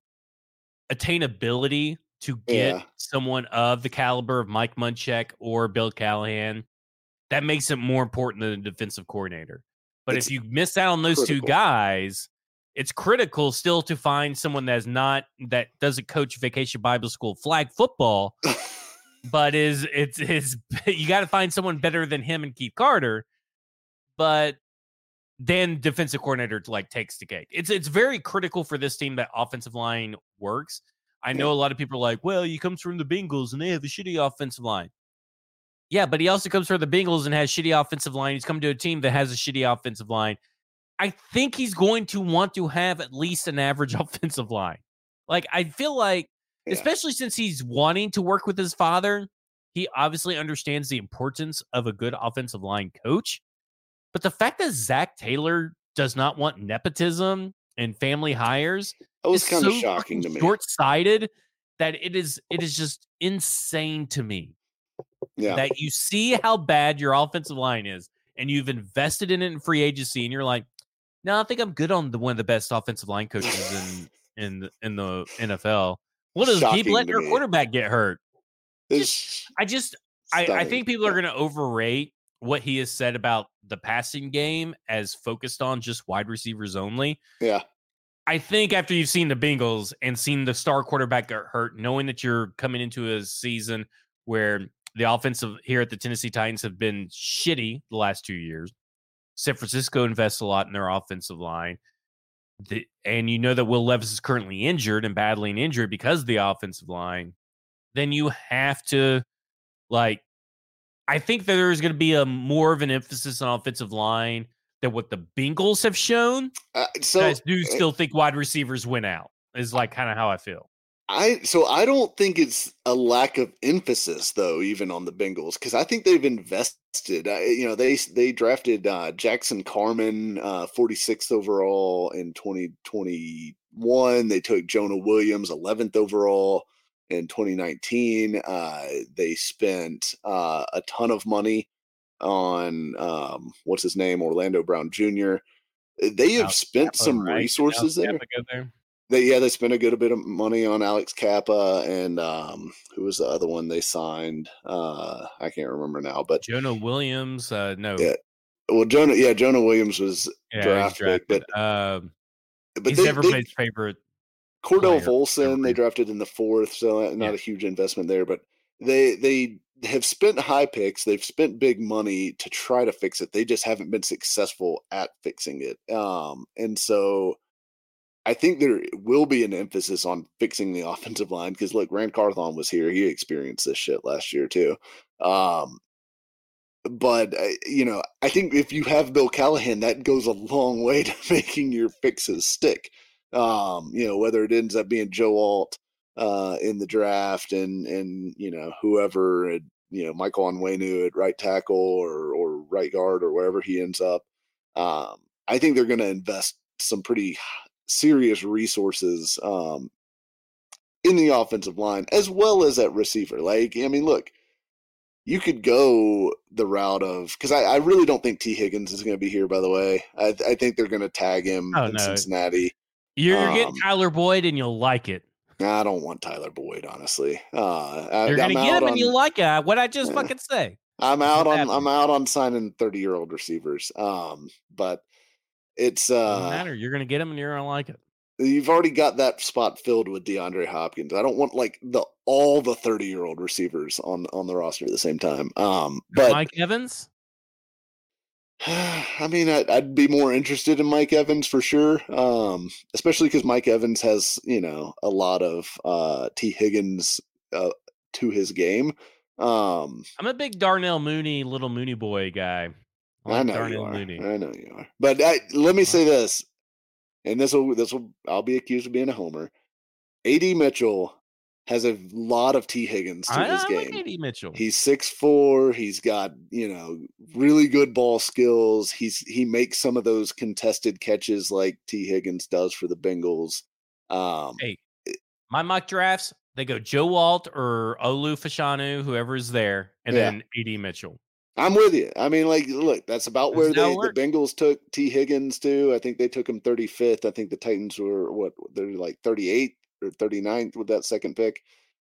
attainability to get yeah. someone of the caliber of Mike Munchak or Bill Callahan, that makes it more important than a defensive coordinator. But it's if you miss out on those critical. two guys, it's critical still to find someone that's not that doesn't coach vacation bible school flag football but is it's is you got to find someone better than him and keith carter but then defensive coordinator like takes the cake. It's it's very critical for this team that offensive line works. I know a lot of people are like well he comes from the bengals and they have a shitty offensive line. Yeah but he also comes from the bengals and has shitty offensive line. He's come to a team that has a shitty offensive line I think he's going to want to have at least an average offensive line. Like I feel like, yeah. especially since he's wanting to work with his father, he obviously understands the importance of a good offensive line coach. But the fact that Zac Taylor does not want nepotism and family hires that was kind so of shocking to me. Short-sighted that it is it is just insane to me. Yeah. That you see how bad your offensive line is and you've invested in it in free agency and you're like, no, I think I'm good on the one of the best offensive line coaches in in the, in the NFL. What does keep letting your quarterback get hurt? Just, I just I, I, think people are going to overrate what he has said about the passing game as focused on just wide receivers only. Yeah. I think after you've seen the Bengals and seen the star quarterback get hurt, knowing that you're coming into a season where the offensive here at the Tennessee Titans have been shitty the last two years. San Francisco invests a lot in their offensive line. The, and you know that Will Levis is currently injured and battling injury because of the offensive line. Then you have to like I think that there's going to be a more of an emphasis on offensive line than what the Bengals have shown. Uh, so I do eh still think wide receivers win out. Is like kind of how I feel. I so I don't think it's a lack of emphasis though, even on the Bengals, because I think they've invested. Uh, you know, they they drafted uh, Jackson Carman, uh, 46th overall in 2021. They took Jonah Williams, 11th overall in 2019. Uh, they spent uh, a ton of money on um, what's his name, Orlando Brown Jr. They have spent some resources there. They yeah, they spent a good bit of money on Alex Cappa and um, who was the other one they signed? Uh, I can't remember now, but Jonah Williams. Uh, no, yeah. Well, Jonah, yeah, Jonah Williams was yeah, drafted, drafted, but um, but he's they, everybody's they, favorite Cordell Volson they drafted in the fourth, so not yeah. a huge investment there, but they they have spent high picks, they've spent big money to try to fix it. They just haven't been successful at fixing it. Um, and so I think there will be an emphasis on fixing the offensive line because look, Ran Carthon was here; he experienced this shit last year too. Um, but uh, you know, I think if you have Bill Callahan, that goes a long way to making your fixes stick. Um, you know, whether it ends up being Joe Alt uh, in the draft and and you know whoever you know Michael Onwenu at right tackle or or right guard or wherever he ends up. Um, I think they're going to invest some pretty serious resources um, in the offensive line as well as at receiver. Like, I mean, look, you could go the route of because I, I, really don't think Tee Higgins is going to be here. By the way, I, I think they're going to tag him oh, in no. Cincinnati. You're, um, getting Tyler Boyd, and you'll like it. I don't want Tyler Boyd, honestly. Uh, You're gonna get him, on, and you like it. What I just yeah, fucking say? I'm out on I'm out on signing 30 year old receivers. Um, but it's uh, Doesn't matter. You're gonna get him, and you're gonna like it. You've already got that spot filled with DeAndre Hopkins. I don't want like the all the 30 year old receivers on on the roster at the same time. Um, but Mike Evans. I mean, I'd, I'd, be more interested in Mike Evans for sure, um, especially because Mike Evans has, you know, a lot of uh, Tee Higgins uh, to his game. Um, I'm a big Darnell Mooney, little Mooney boy guy. I, like I know you are. Mooney. I know you are. But I, let me say this, and this will this will I'll be accused of being a homer. AD Mitchell has a lot of Tee Higgins to I, his I game. Like Mitchell. He's six four. He's got you know really good ball skills. He's he makes some of those contested catches like Tee Higgins does for the Bengals. Um, hey, my mock drafts they go Joe Alt or Olu Fashanu, whoever is there, and yeah. then AD Mitchell. I'm with you. I mean, like, look, that's about where they, the Bengals took Tee Higgins to. I think they took him 35th. I think the Titans were what they're like 38 or 39th with that second pick.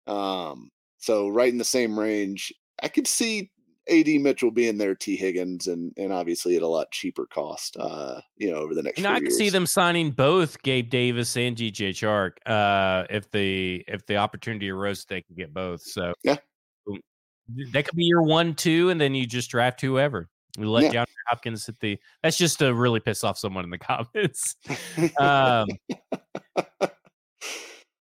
Um, so right in the same range. I could see AD Mitchell being there, Tee Higgins, and and obviously at a lot cheaper cost. Uh, you know, over the next. And I could see them signing both Gabe Davis and DJ Chark. Uh, if the if the opportunity arose, they could get both. So yeah, that could be your one, two, and then you just draft whoever. We let yeah. DeAndre Hopkins hit the. That's just to really piss off someone in the comments. um,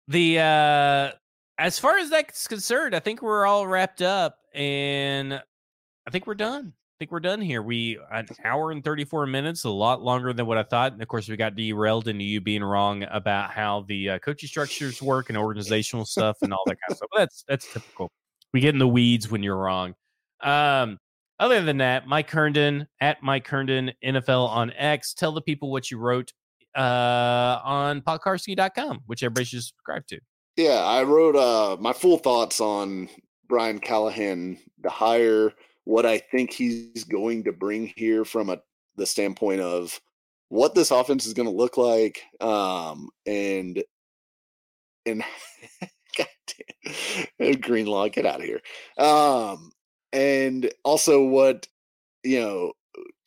the uh as far as that's concerned, I think we're all wrapped up, and I think we're done. I think we're done here. We an hour and thirty four minutes, a lot longer than what I thought. And of course, we got derailed into you being wrong about how the uh, coaching structures work and organizational stuff and all that kind of stuff. But that's that's typical. We get in the weeds when you're wrong. Um, other than that, Mike Herndon at Mike Herndon NFL on X. Tell the people what you wrote uh, on podcarsky.com, which everybody should subscribe to. Yeah, I wrote uh, my full thoughts on Brian Callahan, the hire, what I think he's going to bring here from a the standpoint of what this offense is going to look like, um, and and God damn, Greenlaw, get out of here. Um, and also what you know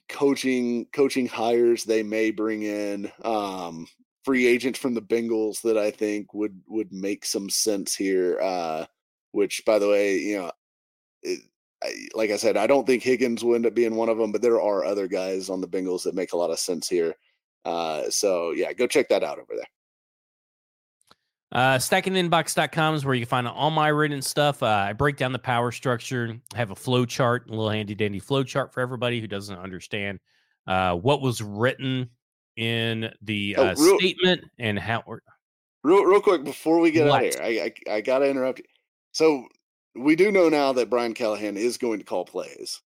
coaching coaching hires they may bring in um free agents from the Bengals that I think would would make some sense here uh which by the way you know it, I, like I said I don't think Higgins will end up being one of them but there are other guys on the Bengals that make a lot of sense here uh so yeah go check that out over there uh, stackingthebox.com is where you can find all my written stuff. Uh, I break down the power structure, I have a flow chart, a little handy dandy flow chart for everybody who doesn't understand uh, what was written in the oh, uh, real, statement and how. Real, real quick before we get what? out here, I, I, I got to interrupt you. So we do know now that Brian Callahan is going to call plays.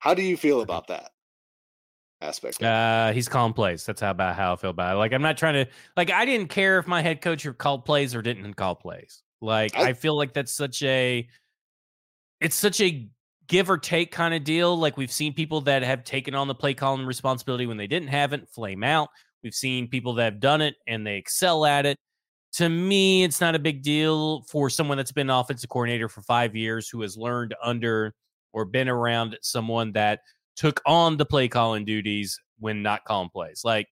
How do you feel about that? Aspect. Uh, he's calling plays. That's how about how I feel about it. Like I'm not trying to like I didn't care if my head coach called plays or didn't call plays. Like I, I feel like that's such a it's such a give or take kind of deal. Like we've seen people that have taken on the play calling responsibility when they didn't have it, flame out. We've seen people that have done it and they excel at it. To me, it's not a big deal for someone that's been offensive coordinator for five years who has learned under or been around someone that took on the play calling duties when not calling plays. Like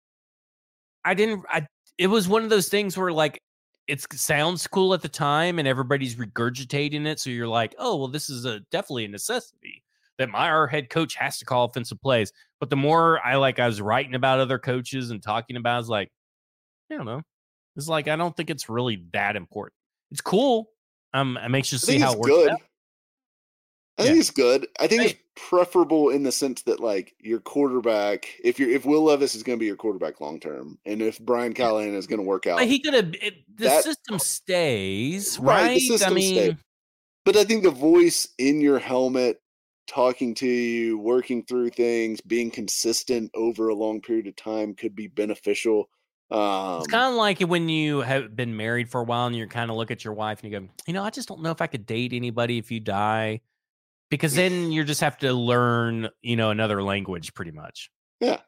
I didn't I it was one of those things where like it sounds cool at the time and everybody's regurgitating it so you're like, "Oh, well this is a definitely a necessity that my our head coach has to call offensive plays." But the more I like I was writing about other coaches and talking about I was like, I don't know. It's like I don't think it's really that important. It's cool. Um, it makes you see how it works good. Out. I think yeah. it's good. I think it's preferable in the sense that like your quarterback, if you're if Will Levis is going to be your quarterback long term, and if Brian Callahan is going to work out, he could have the that, system stays right. right? The system I mean, stay. but I think the voice in your helmet, talking to you, working through things, being consistent over a long period of time could be beneficial. Um, it's kind of like when you have been married for a while and you kind of look at your wife and you go, you know, I just don't know if I could date anybody if you die because then you just have to learn, you know, another language pretty much. Yeah.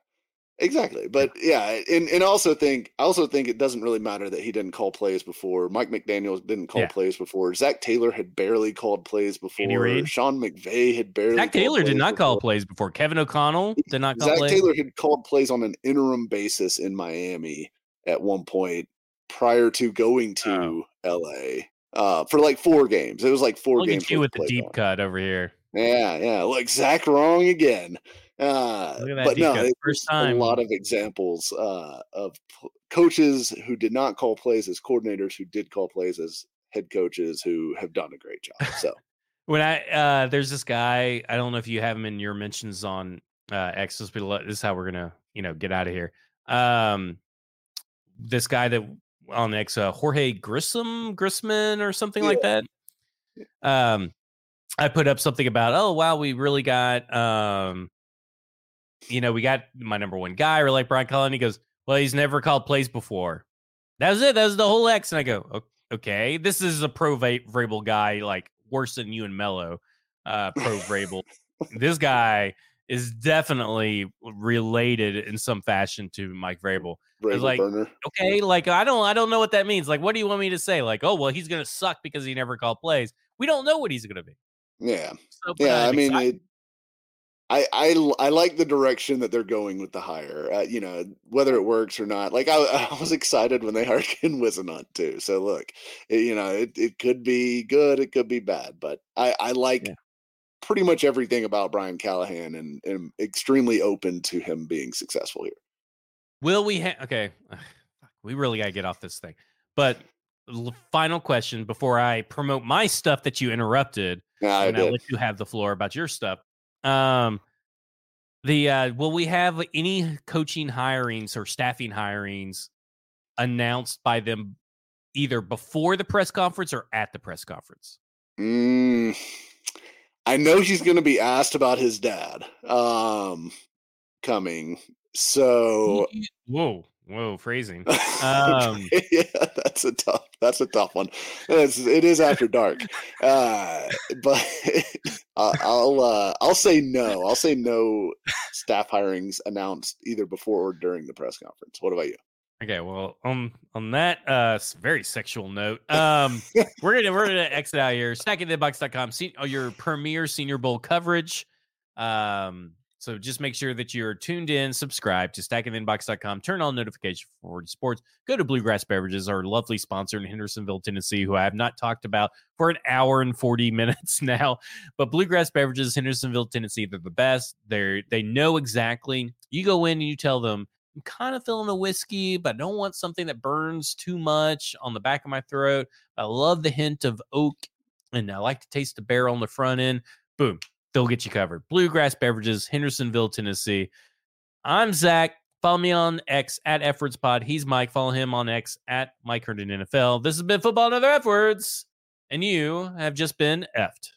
Exactly. But yeah, and, and also think I also think it doesn't really matter that he didn't call plays before. Mike McDaniels didn't call yeah. plays before. Zac Taylor had barely called plays before. Sean McVay had barely Zac Taylor did not before. call plays before. Kevin O'Connell did not call Zac plays. Taylor had called plays on an interim basis in Miami at one point prior to going oh. to oh. LA. Uh, for like four games. It was like four Look games. At you with the deep on. cut over here. Yeah, yeah. Like Zach wrong again. Uh, but no, first time. a lot of examples uh, of coaches who did not call plays as coordinators, who did call plays as head coaches, who have done a great job. So when I uh, there's this guy, I don't know if you have him in your mentions on uh, X. This is how we're gonna you know get out of here. Um, this guy that on X, uh, Jorge Grissom, Grissman, or something yeah. like that. Um, I put up something about, oh wow, we really got um you know, we got my number one guy, or like Brian Cullen. He goes, Well, he's never called plays before. That was it. That was the whole X. And I go, okay, this is a pro Vrabel guy, like worse than you and Mello, uh, pro Vrabel. this guy is definitely related in some fashion to Mike Vrabel. Vrabel like, burner. okay, like I don't, I don't know what that means. Like, what do you want me to say? Like, oh well, he's gonna suck because he never called plays. We don't know what he's gonna be. Yeah, so, yeah. I mean, it, I, I I like the direction that they're going with the hire. Uh, you know, whether it works or not. Like I, I was excited when they hired Ken Whisenhunt too. So look, it, you know, it, it could be good, it could be bad, but I I like yeah. Pretty much everything about Brian Callahan, and am extremely open to him being successful here. Will we? Ha- okay, we really got to get off this thing. But final question before I promote my stuff that you interrupted. I and I let you have the floor about your stuff. Um, the uh, will we have any coaching hirings or staffing hirings announced by them either before the press conference or at the press conference? Mm, I know he's going to be asked about his dad um, coming. So, whoa, whoa, phrasing. Um, yeah, that's a tough. That's a tough one. It's, it is after dark, uh, but I'll uh, I'll say no. I'll say no staff hirings announced either before or during the press conference. What about you? Okay, well, on on that uh very sexual note, um, we're gonna we're gonna exit out here. Stackingthebox.com, see oh, your premier Senior Bowl coverage. Um, so just make sure that you're tuned in, subscribe to stackingthebox.com, turn on notifications for sports. Go to Bluegrass Beverages, our lovely sponsor in Hendersonville, Tennessee, who I have not talked about for an hour and 40 minutes now. But Bluegrass Beverages, Hendersonville, Tennessee, they're the best. They're they know exactly. You go in and you tell them I'm kind of feeling a whiskey, but I don't want something that burns too much on the back of my throat. I love the hint of oak, and I like to taste the barrel on the front end. Boom, they'll get you covered. Bluegrass Beverages, Hendersonville, Tennessee. I'm Zach. Follow me on X at FWordsPod. He's Mike. Follow him on X at Mike Herndon NFL. This has been Football and Other F and you have just been effed.